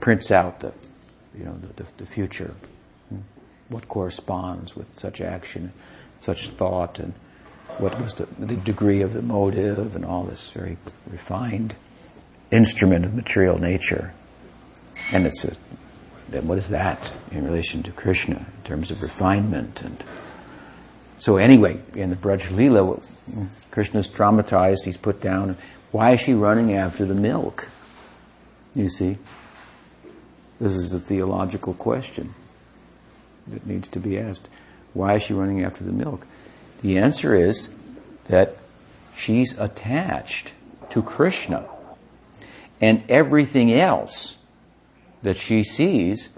prints out the you know the, the, the future, what corresponds with such action, such thought, and what was the, the degree of the motive, and all this very refined instrument of material nature. And it's a, then what is that in relation to Krishna in terms of refinement and so anyway, in the Braj Leela, Krishna's traumatized, he's put down. Why is she running after the milk? You see? This is a theological question that needs to be asked. Why is she running after the milk? The answer is that she's attached to Krishna. And everything else that she sees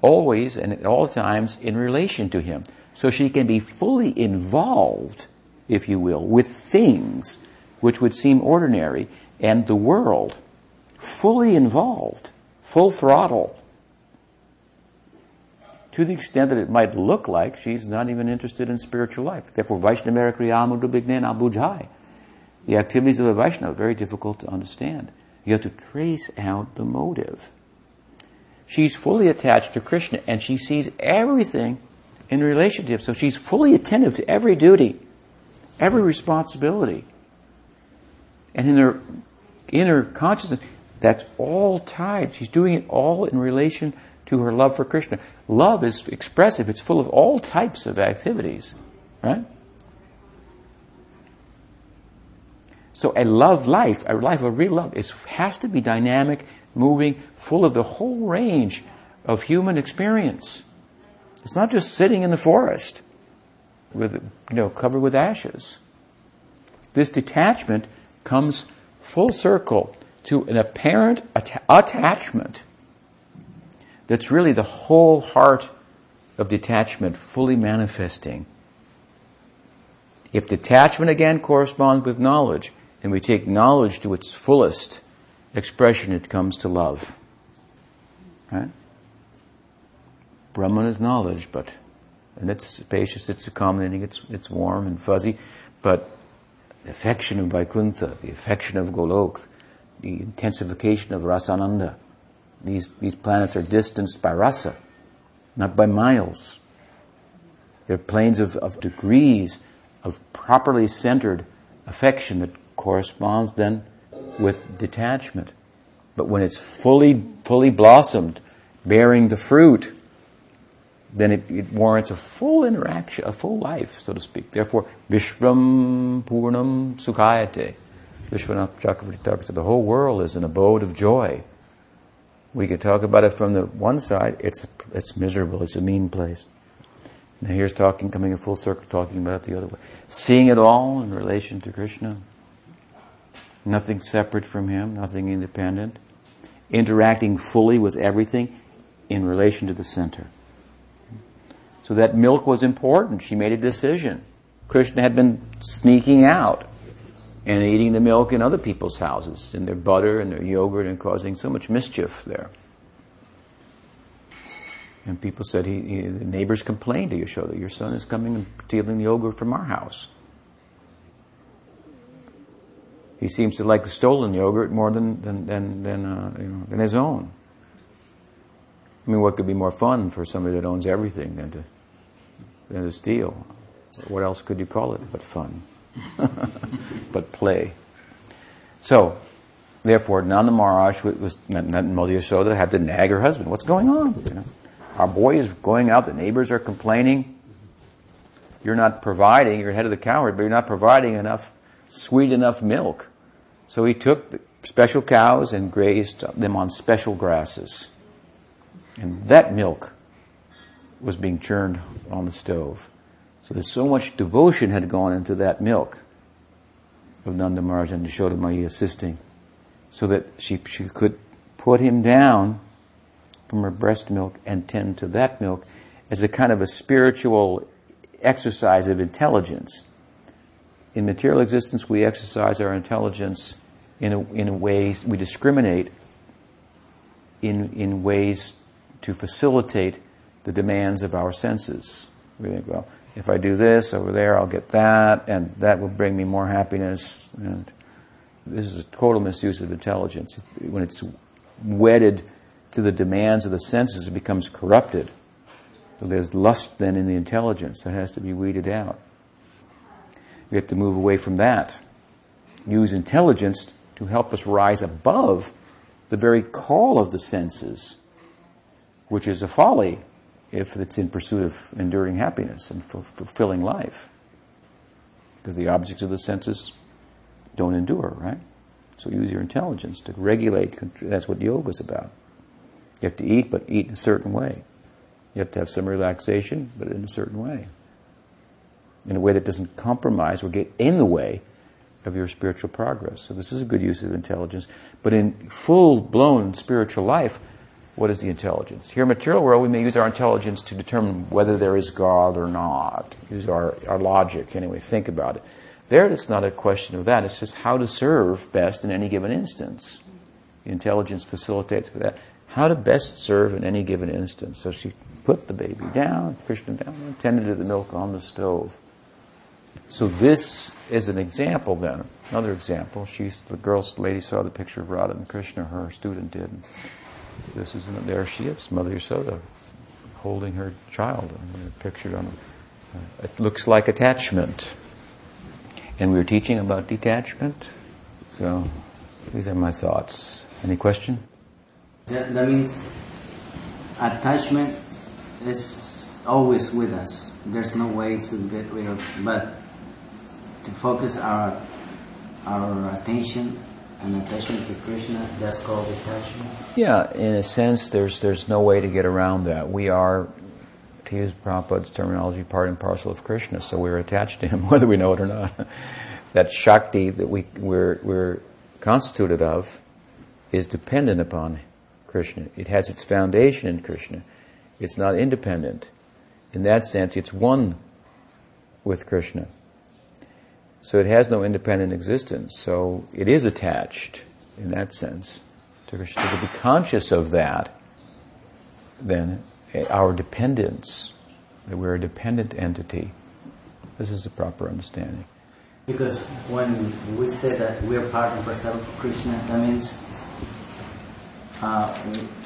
always and at all times in relation to him. So she can be fully involved, if you will, with things which would seem ordinary and the world. Fully involved, full throttle. To the extent that it might look like she's not even interested in spiritual life. Therefore, Vaishnava Kriyamudu Bignan Abujai. The activities of a Vaishnava are very difficult to understand. You have to trace out the motive. She's fully attached to Krishna and she sees everything in relationship. So she's fully attentive to every duty, every responsibility. And in her inner consciousness, that's all tied. She's doing it all in relation to her love for Krishna. Love is expressive, it's full of all types of activities, right? So a love life, a life of real love, is, has to be dynamic, moving, full of the whole range of human experience. It's not just sitting in the forest with, you know, covered with ashes. This detachment comes full circle to an apparent att- attachment that's really the whole heart of detachment fully manifesting. If detachment again corresponds with knowledge, and we take knowledge to its fullest expression, it comes to love. Right? Brahman is knowledge, but and it's spacious, it's accommodating, it's it's warm and fuzzy, but the affection of Vaikuntha, the affection of Golok, the intensification of Rasananda, these these planets are distanced by rasa, not by miles. They're planes of, of degrees of properly centered affection that corresponds then with detachment. But when it's fully, fully blossomed, bearing the fruit, then it, it, warrants a full interaction, a full life, so to speak. Therefore, Vishvam Purnam Sukhayate. Vishwanath Chakravarti the whole world is an abode of joy. We could talk about it from the one side, it's, it's miserable, it's a mean place. Now here's talking, coming a full circle, talking about it the other way. Seeing it all in relation to Krishna. Nothing separate from Him, nothing independent interacting fully with everything in relation to the center. So that milk was important. She made a decision. Krishna had been sneaking out and eating the milk in other people's houses, in their butter and their yogurt, and causing so much mischief there. And people said, he, he, the neighbors complained to Yashoda, your son is coming and stealing the yogurt from our house. He seems to like the stolen yogurt more than than than than, uh, you know, than his own. I mean, what could be more fun for somebody that owns everything than to than to steal? What else could you call it but fun? but play. So, therefore, Nanda Maharaj was Mother Yashoda had to nag her husband. What's going on? You know, our boy is going out. The neighbors are complaining. You're not providing. You're head of the cowherd, but you're not providing enough sweet enough milk. So he took special cows and grazed them on special grasses. And that milk was being churned on the stove. So there's so much devotion had gone into that milk of Nanda Maharaj and Yashoda Mai assisting, so that she, she could put him down from her breast milk and tend to that milk as a kind of a spiritual exercise of intelligence in material existence, we exercise our intelligence in a, in ways, we discriminate in, in ways to facilitate the demands of our senses. We think, well, if I do this over there, I'll get that, and that will bring me more happiness. And this is a total misuse of intelligence. When it's wedded to the demands of the senses, it becomes corrupted. So there's lust then in the intelligence that has to be weeded out. We have to move away from that. Use intelligence to help us rise above the very call of the senses, which is a folly if it's in pursuit of enduring happiness and fulfilling life. Because the objects of the senses don't endure, right? So use your intelligence to regulate. That's what yoga is about. You have to eat, but eat in a certain way. You have to have some relaxation, but in a certain way. In a way that doesn't compromise or get in the way of your spiritual progress. So this is a good use of intelligence. But in full-blown spiritual life, what is the intelligence? Here in material world, we may use our intelligence to determine whether there is God or not. Use our, our logic, anyway, think about it. There, it's not a question of that. It's just how to serve best in any given instance. The intelligence facilitates that. How to best serve in any given instance. So she put the baby down, Krishna down, and tended to the milk on the stove. So this is an example then. Another example. She's the girl, the lady saw the picture of Radha and Krishna, her student did. This is, there she is, Mother Yashoda, holding her child, pictured on, uh, it looks like attachment. And we were teaching about detachment. So these are my thoughts. Any question? That, that means attachment is always with us. There's no way to get rid of, but to focus our our attention and attachment to Krishna, that's called detachment. Yeah, in a sense, there's there's no way to get around that. We are, to use Prabhupada's terminology, part and parcel of Krishna, so we're attached to him, whether we know it or not. that Shakti that we, we're, we're constituted of is dependent upon Krishna. It has its foundation in Krishna. It's not independent. In that sense, it's one with Krishna. So it has no independent existence. So it is attached, in that sense, to. To be conscious of that, then our dependence, that we're a dependent entity, this is the proper understanding. Because when we say that we're part and parcel of Krishna, that means uh,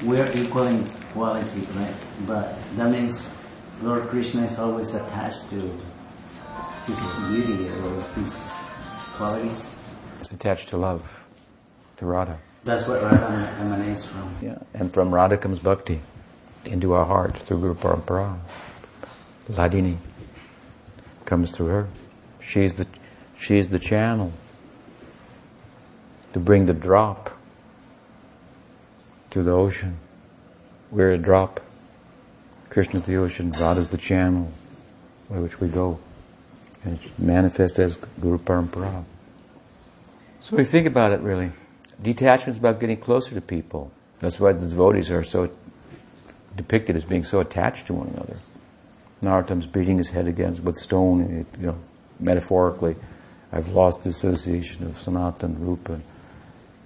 we're equal in quality, right? But that means Lord Krishna is always attached to his beauty or these qualities. It's attached to love, to Radha. That's what Radha emanates from. Yeah, and from Radha comes bhakti into our heart through Guru Parampara. Hladini comes through her. She's the she's the channel to bring the drop to the ocean. We're a drop. Krishna's the ocean, Radha's the channel by which we go. And manifest as Guru Parampara. So we think about it really. Detachment is about getting closer to people. That's why the devotees are so depicted as being so attached to one another. Narottam's beating his head against with stone, you know, metaphorically. I've lost the association of Sanatan, Rupa,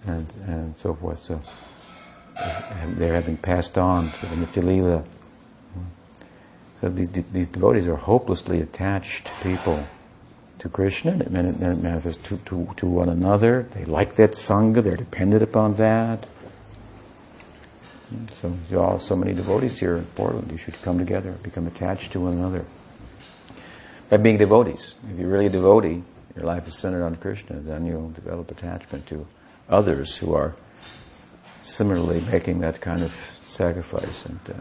and, and so forth. So they're having passed on to the Nitya So these, these devotees are hopelessly attached people to Krishna, and it manifests to, to, to one another. They like that Sangha, they're dependent upon that. So, all, so many devotees here in Portland, you should come together, become attached to one another. By being devotees. If you're really a devotee, your life is centered on Krishna, then you'll develop attachment to others who are similarly making that kind of sacrifice, and uh,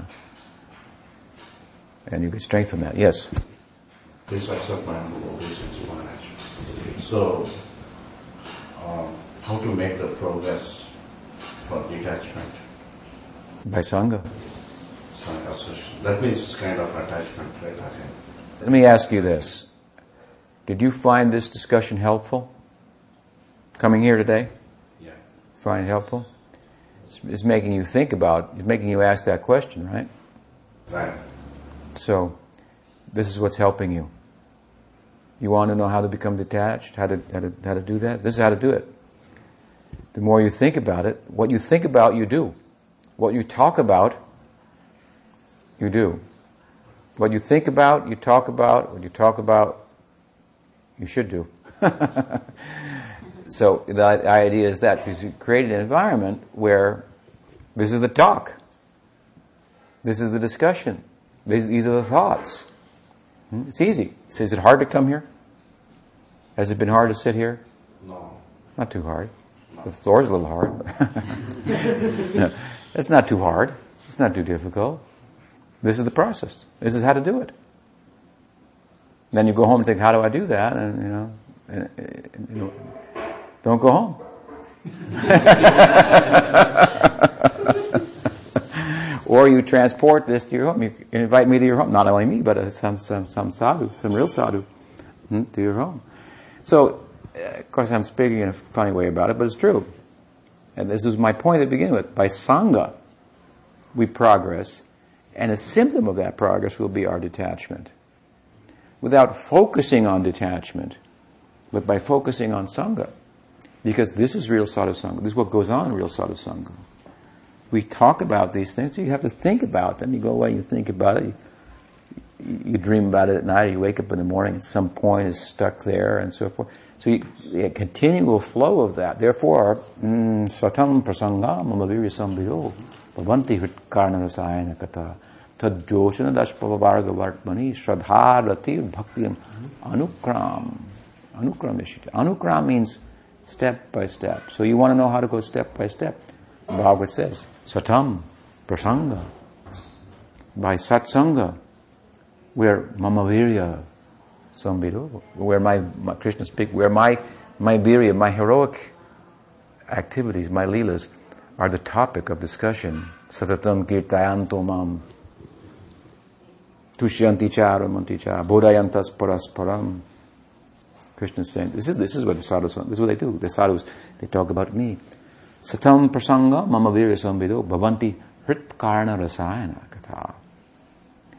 and you can strengthen that. Yes. Please accept my humble obeisance, So, um, how to make the progress for detachment? By sangha. Sangha. That means it's kind of attachment, right? Okay. Let me ask you this: Did you find this discussion helpful? Coming here today? Yeah. Find it helpful? It's making you think about, it's making you ask that question, right? Right. So, this is what's helping you. You want to know how to become detached, how to, how to, how to do that? This is how to do it. The more you think about it, what you think about, you do. What you talk about, you do. What you think about, you talk about. What you talk about, you should do. so the idea is that to create an environment where this is the talk, this is the discussion, these, these are the thoughts. Hmm? It's easy. So is it hard to come here? Has it been hard to sit here? No. Not too hard. No. The floor's a little hard. no, it's not too hard. It's not too difficult. This is the process. This is how to do it. Then you go home and think, how do I do that? And you know, and, and, you know don't go home. or you transport this to your home. You invite me to your home. Not only me, but uh, some, some, some sadhu, some real sadhu hmm, to your home. So, uh, of course, I'm speaking in a funny way about it, but it's true. And this is my point to begin with. By Sangha, we progress, and a symptom of that progress will be our detachment. Without focusing on detachment, but by focusing on Sangha. Because this is real sadhu Sangha. This is what goes on in real sadhu Sangha. We talk about these things, you have to think about them. You go away, you think about it, you, you dream about it at night, you wake up in the morning, and some point is stuck there, and so forth. So you, a continual flow of that. Therefore, mm, satam prasangam amavirya sambhiyo bhavanti hritkarna rasayana kata tad joshana dashpavavarga vartmani shraddha rati bhakti anukram. Anukram ishita. Anukram means step by step. So you want to know how to go step by step. Bhagavad says, satam prasanga. By satsanga, where mamavirya Sambido, where my, my Krishna speak, where my, my virya, my heroic activities, my leelas, are the topic of discussion. Satatam kirtayanto mam. Tushyanti chara manticha. Bodhayantas parasparam. Krishna is saying, this is, this is what the sadhus, this is what they do. The sadhus, they talk about me. Satam prasanga mama virya bhavanti hritkarna rasayana kata.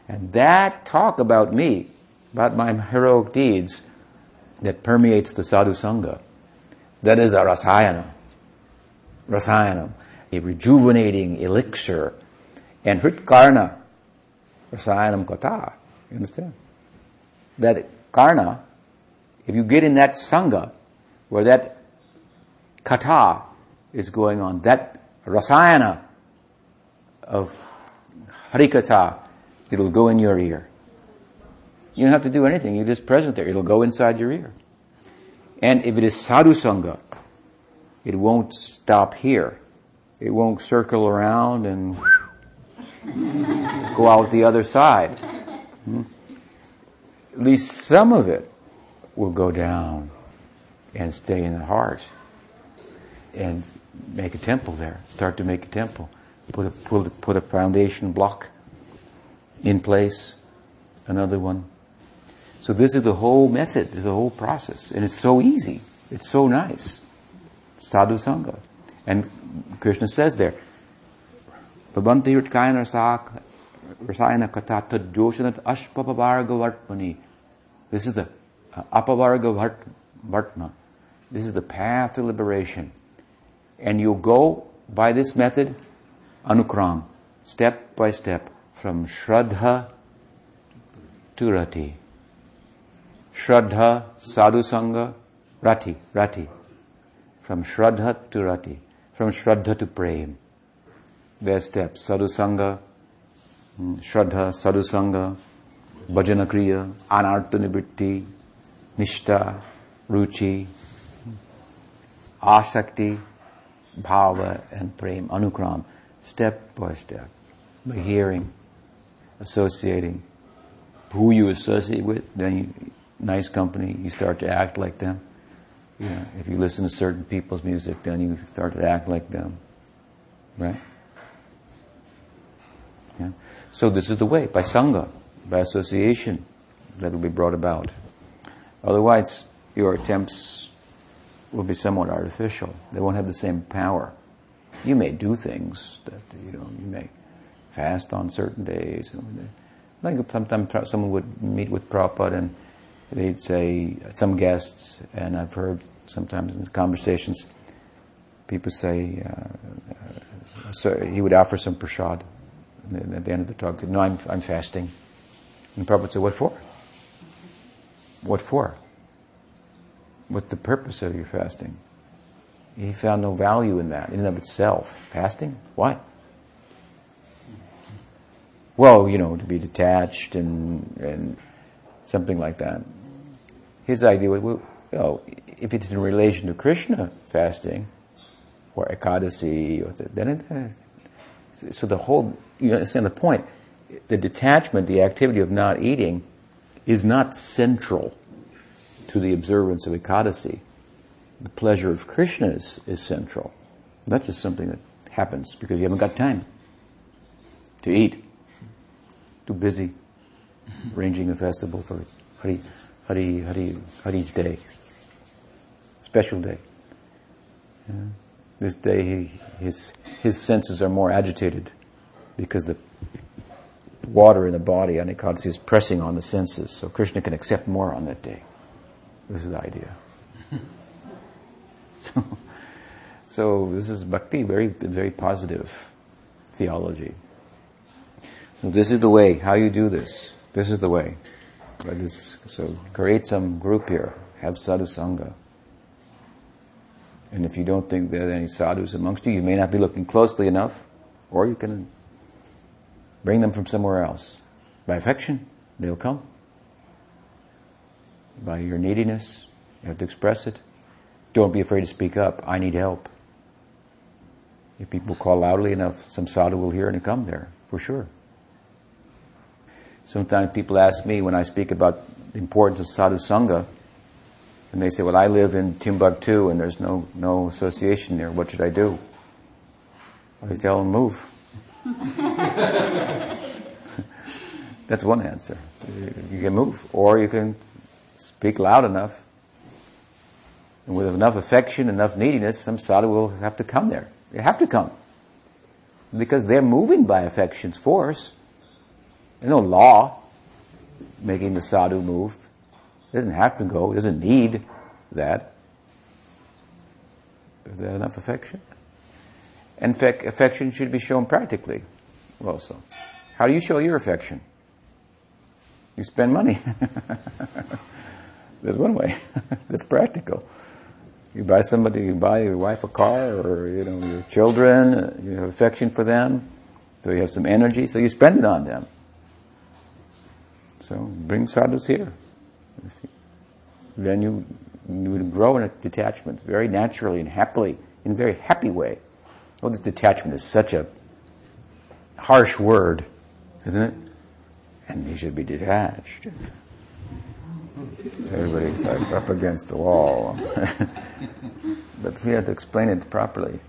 And that talk about me about my heroic deeds that permeates the sadhu sangha. That is a rasayana. Rasayana, a rejuvenating elixir. And hritkarna, rasayanam kata. You understand? That karna, if you get in that sangha, where that kata is going on, that rasayana of harikata, it'll go in your ear. You don't have to do anything. You're just present there. It'll go inside your ear. And if it is sadhu sangha, it won't stop here. It won't circle around and go out the other side. Hmm? At least some of it will go down and stay in the heart and make a temple there. Start to make a temple. Put a, put put a foundation block in place. Another one so this is the whole method, this is the whole process. And it's so easy. It's so nice. Sadhu Sangha. And Krishna says there. This is the uh, Apavarga Vartma. This is the path to liberation. And you go by this method, Anukram, step by step, from Shraddha to Rati. Shraddha, Sadhu Sangha, Rati, Rati. From Shraddha to Rati. From Shraddha to Prem. Their steps. Sadhu Sangha, mm, Shraddha, Sadhu Sangha, Bhajana Kriya, Anartha Nibritti, Nishta, Ruchi, Asakti, Bhava, and Prem, Anukram. Step by step. By hearing, associating. Who you associate with, then you, nice company, you start to act like them. You know, if you listen to certain people's music, then you start to act like them. Right? Yeah? So this is the way, by Sangha, by association, that will be brought about. Otherwise, your attempts will be somewhat artificial. They won't have the same power. You may do things that, you know, you may fast on certain days. Like sometimes someone would meet with Prabhupada and they'd say, some guests, and I've heard sometimes in conversations, people say, uh, uh, so he would offer some prasad at the end of the talk. No, I'm, I'm fasting. And Prabhupada say, what for? What for? What's the purpose of your fasting? He found no value in that, in and of itself. Fasting? What? Well, you know, to be detached and, and something like that his idea was, well, if it's in relation to Krishna fasting, or Ekadasi, or the, then it has. So the whole, you understand the point. The detachment, the activity of not eating, is not central to the observance of Ekadasi. The pleasure of Krishna is, is central. That's just something that happens because you haven't got time. to eat. Too busy arranging a festival for Hari, Hari, Hari, Hari's day. Special day. Yeah. This day, he, his, his senses are more agitated because the water in the body, on Anikadasi, is pressing on the senses, so Krishna can accept more on that day. This is the idea. so, so this is bhakti, very, very positive theology. So this is the way, how you do this. This is the way. This, so create some group here, have sadhu sangha. And if you don't think there are any sadhus amongst you, you may not be looking closely enough, or you can bring them from somewhere else. By affection, they'll come. By your neediness, you have to express it. Don't be afraid to speak up. I need help. If people call loudly enough, some sadhu will hear and come there, for sure. Sometimes people ask me when I speak about the importance of sadhu sangha, and they say, well, I live in Timbuktu and there's no, no association there. What should I do? I tell them, move. That's one answer. You can move. Or you can speak loud enough. And with enough affection, enough neediness, some sadhu will have to come there. They have to come. Because they're moving by affection's force. There's no law making the sadhu move. It doesn't have to go. It doesn't need that. Is there enough affection? And affection should be shown practically also. How do you show your affection? You spend money. There's one way. That's practical. You buy somebody, you buy your wife a car, or you know your children. You have affection for them, so you have some energy, so you spend it on them. So bring sadhus here. Then you, you would grow in a detachment very naturally and happily, in a very happy way. Oh, this detachment is such a harsh word, isn't it? And you should be detached. Everybody's like up against the wall. but we have to explain it properly.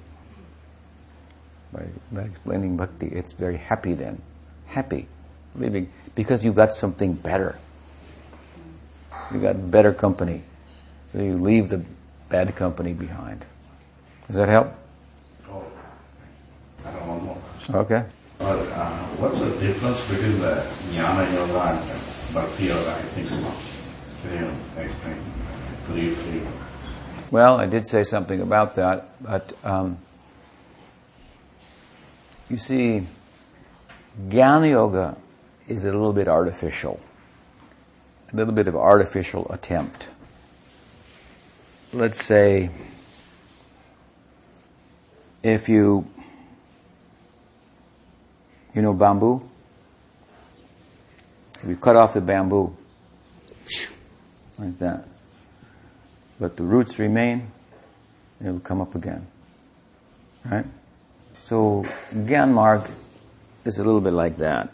By, by explaining bhakti, it's very happy then. Happy. Living. Because you got something better. You got better company. So you leave the bad company behind. Does that help? Oh, I don't want more. Okay. Well, uh, what's the difference between the jnana yoga and bhakti yoga? I think Well, I did say something about that, but um, you see, Jnana Yoga is a little bit artificial, a little bit of artificial attempt. Let's say if you, you know bamboo? If you cut off the bamboo, like that, but the roots remain, it'll come up again. Right? So, Gyan Marg is a little bit like that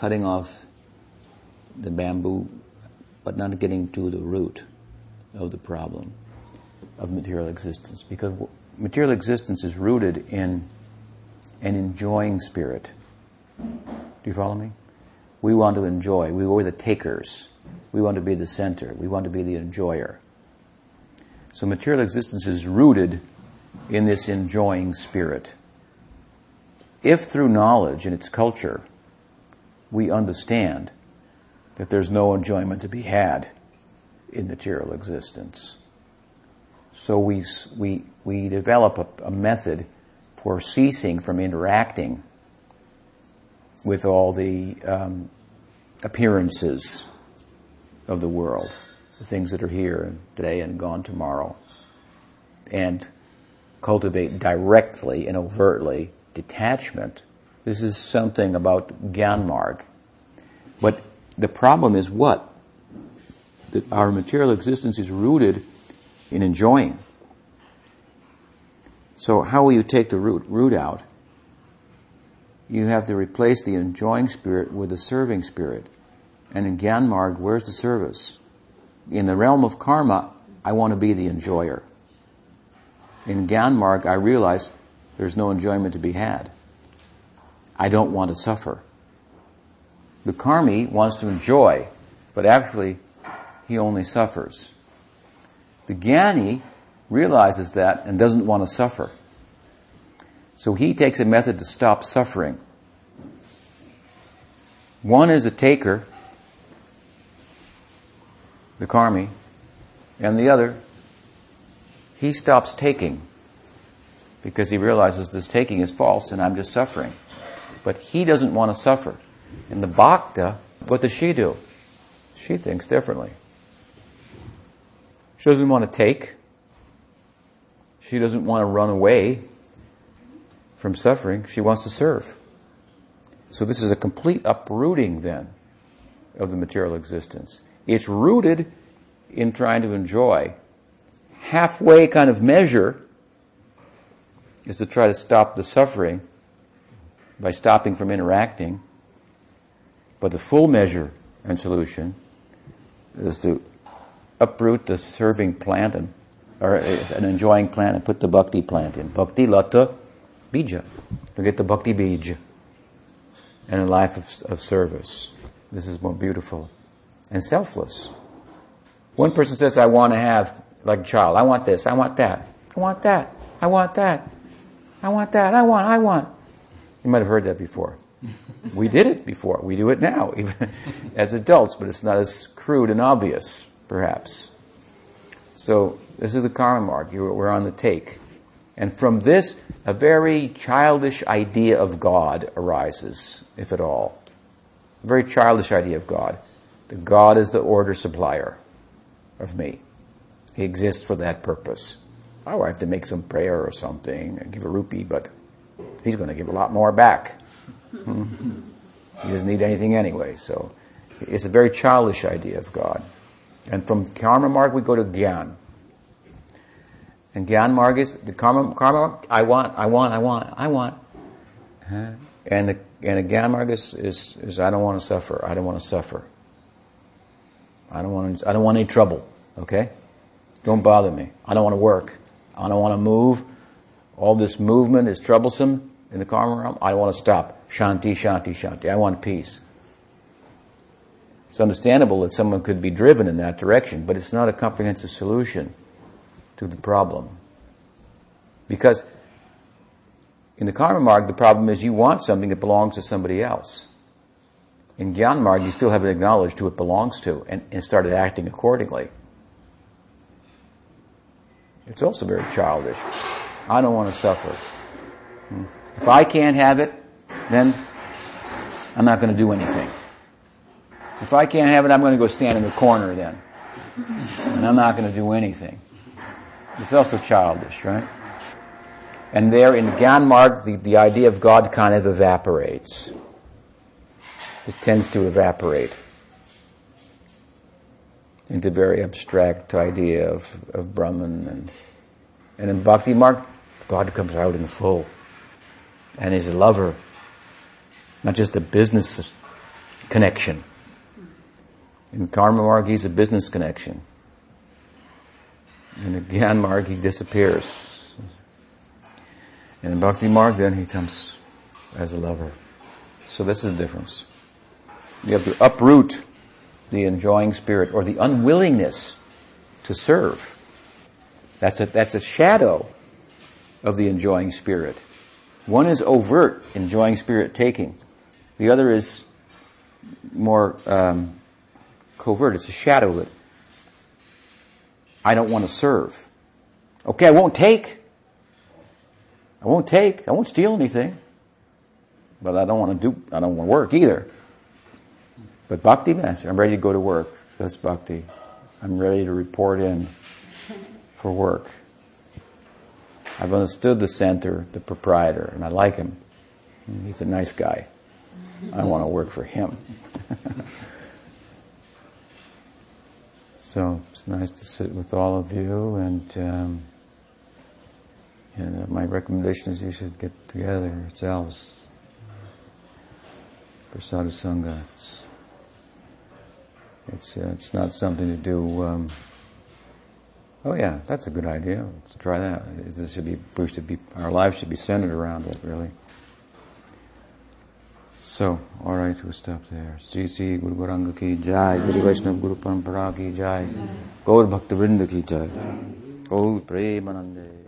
cutting off the bamboo, but not getting to the root of the problem of material existence. Because material existence is rooted in an enjoying spirit. Do you follow me? We want to enjoy. We were the takers. We want to be the center. We want to be the enjoyer. So material existence is rooted in this enjoying spirit. If through knowledge and its culture we understand that there's no enjoyment to be had in material existence. So we, we, we develop a, a method for ceasing from interacting with all the um, appearances of the world, the things that are here today and gone tomorrow, and cultivate directly and overtly detachment this is something about Gyanmarg. But the problem is what? That our material existence is rooted in enjoying. So how will you take the root, root out? You have to replace the enjoying spirit with the serving spirit. And in Gyanmarg, where's the service? In the realm of karma, I want to be the enjoyer. In Gyanmarg, I realize there's no enjoyment to be had. I don't want to suffer. The karmi wants to enjoy, but actually, he only suffers. The jnani realizes that and doesn't want to suffer. So he takes a method to stop suffering. One is a taker, the karmi, and the other, he stops taking because he realizes this taking is false and I'm just suffering. But he doesn't want to suffer. And the bhakta, what does she do? She thinks differently. She doesn't want to take. She doesn't want to run away from suffering. She wants to serve. So this is a complete uprooting then of the material existence. It's rooted in trying to enjoy. Halfway kind of measure is to try to stop the suffering by stopping from interacting. But the full measure and solution is to uproot the serving plant and, or uh, an enjoying plant and put the bhakti plant in. Bhakti lata bija. To get the bhakti bija. And a life of, of service. This is more beautiful and selfless. One person says, I want to have, like a child, I want this, I want that, I want that, I want that, I want that, I want, I want. You might have heard that before. we did it before. We do it now, even as adults, but it's not as crude and obvious, perhaps. So this is the karma marg. We're on the take. And from this, a very childish idea of God arises, if at all. A very childish idea of God. That God is the order supplier of me. He exists for that purpose. Oh, I have to make some prayer or something, and give a rupee, but he's going to give a lot more back. he doesn't need anything anyway. So it's a very childish idea of God. And from karma marg we go to gyan. And gyan marg is the karma karma. I want, I want, I want, I want. And the and the is, is, is I don't want to suffer. I don't want to suffer. I don't want I don't want any trouble. Okay, don't bother me. I don't want to work. I don't want to move. All this movement is troublesome in the karma realm. I want to stop. Shanti, shanti, shanti. I want peace. It's understandable that someone could be driven in that direction, but it's not a comprehensive solution to the problem. Because in the karma marg, the problem is you want something that belongs to somebody else. In Gyan marg, you still haven't acknowledged who it belongs to and, and started acting accordingly. It's also very childish. I don't want to suffer. Hmm. If I can't have it, then I'm not going to do anything. If I can't have it, I'm going to go stand in the corner then. And I'm not going to do anything. It's also childish, right? And there in Gyan Marg, the, the idea of God kind of evaporates. It tends to evaporate into very abstract idea of, of Brahman. And, and in Bhakti Marg, God comes out in full. And he's a lover, not just a business connection. In Karma Marg, he's a business connection. And in the Gyan Marg, he disappears. And in Bhakti Marg, then he comes as a lover. So this is the difference. You have to uproot the enjoying spirit or the unwillingness to serve. That's a, that's a shadow of the enjoying spirit. One is overt, enjoying spirit taking. The other is more um, covert. It's a shadow of it. I don't want to serve. Okay, I won't take. I won't take. I won't steal anything. But I don't want to do, I don't want to work either. But bhakti master, I'm ready to go to work. That's bhakti. I'm ready to report in for work. I've understood the center, the proprietor, and I like him. He's a nice guy. I want to work for him. so it's nice to sit with all of you, and, um, and my recommendation is you should get together yourselves for sadhu sangha. It's, it's, uh, it's not something to do. Um, oh yeah, that's a good idea. Let's try that. This should be, we should be, our lives should be centered around it, really. So, all right, we'll stop there. Sri Sri Guru Gauranga ki jai, Guru Vaishnava Guru Parampara ki jai, Gaur Bhakta Vrinda ki jai, Gaur Premanande.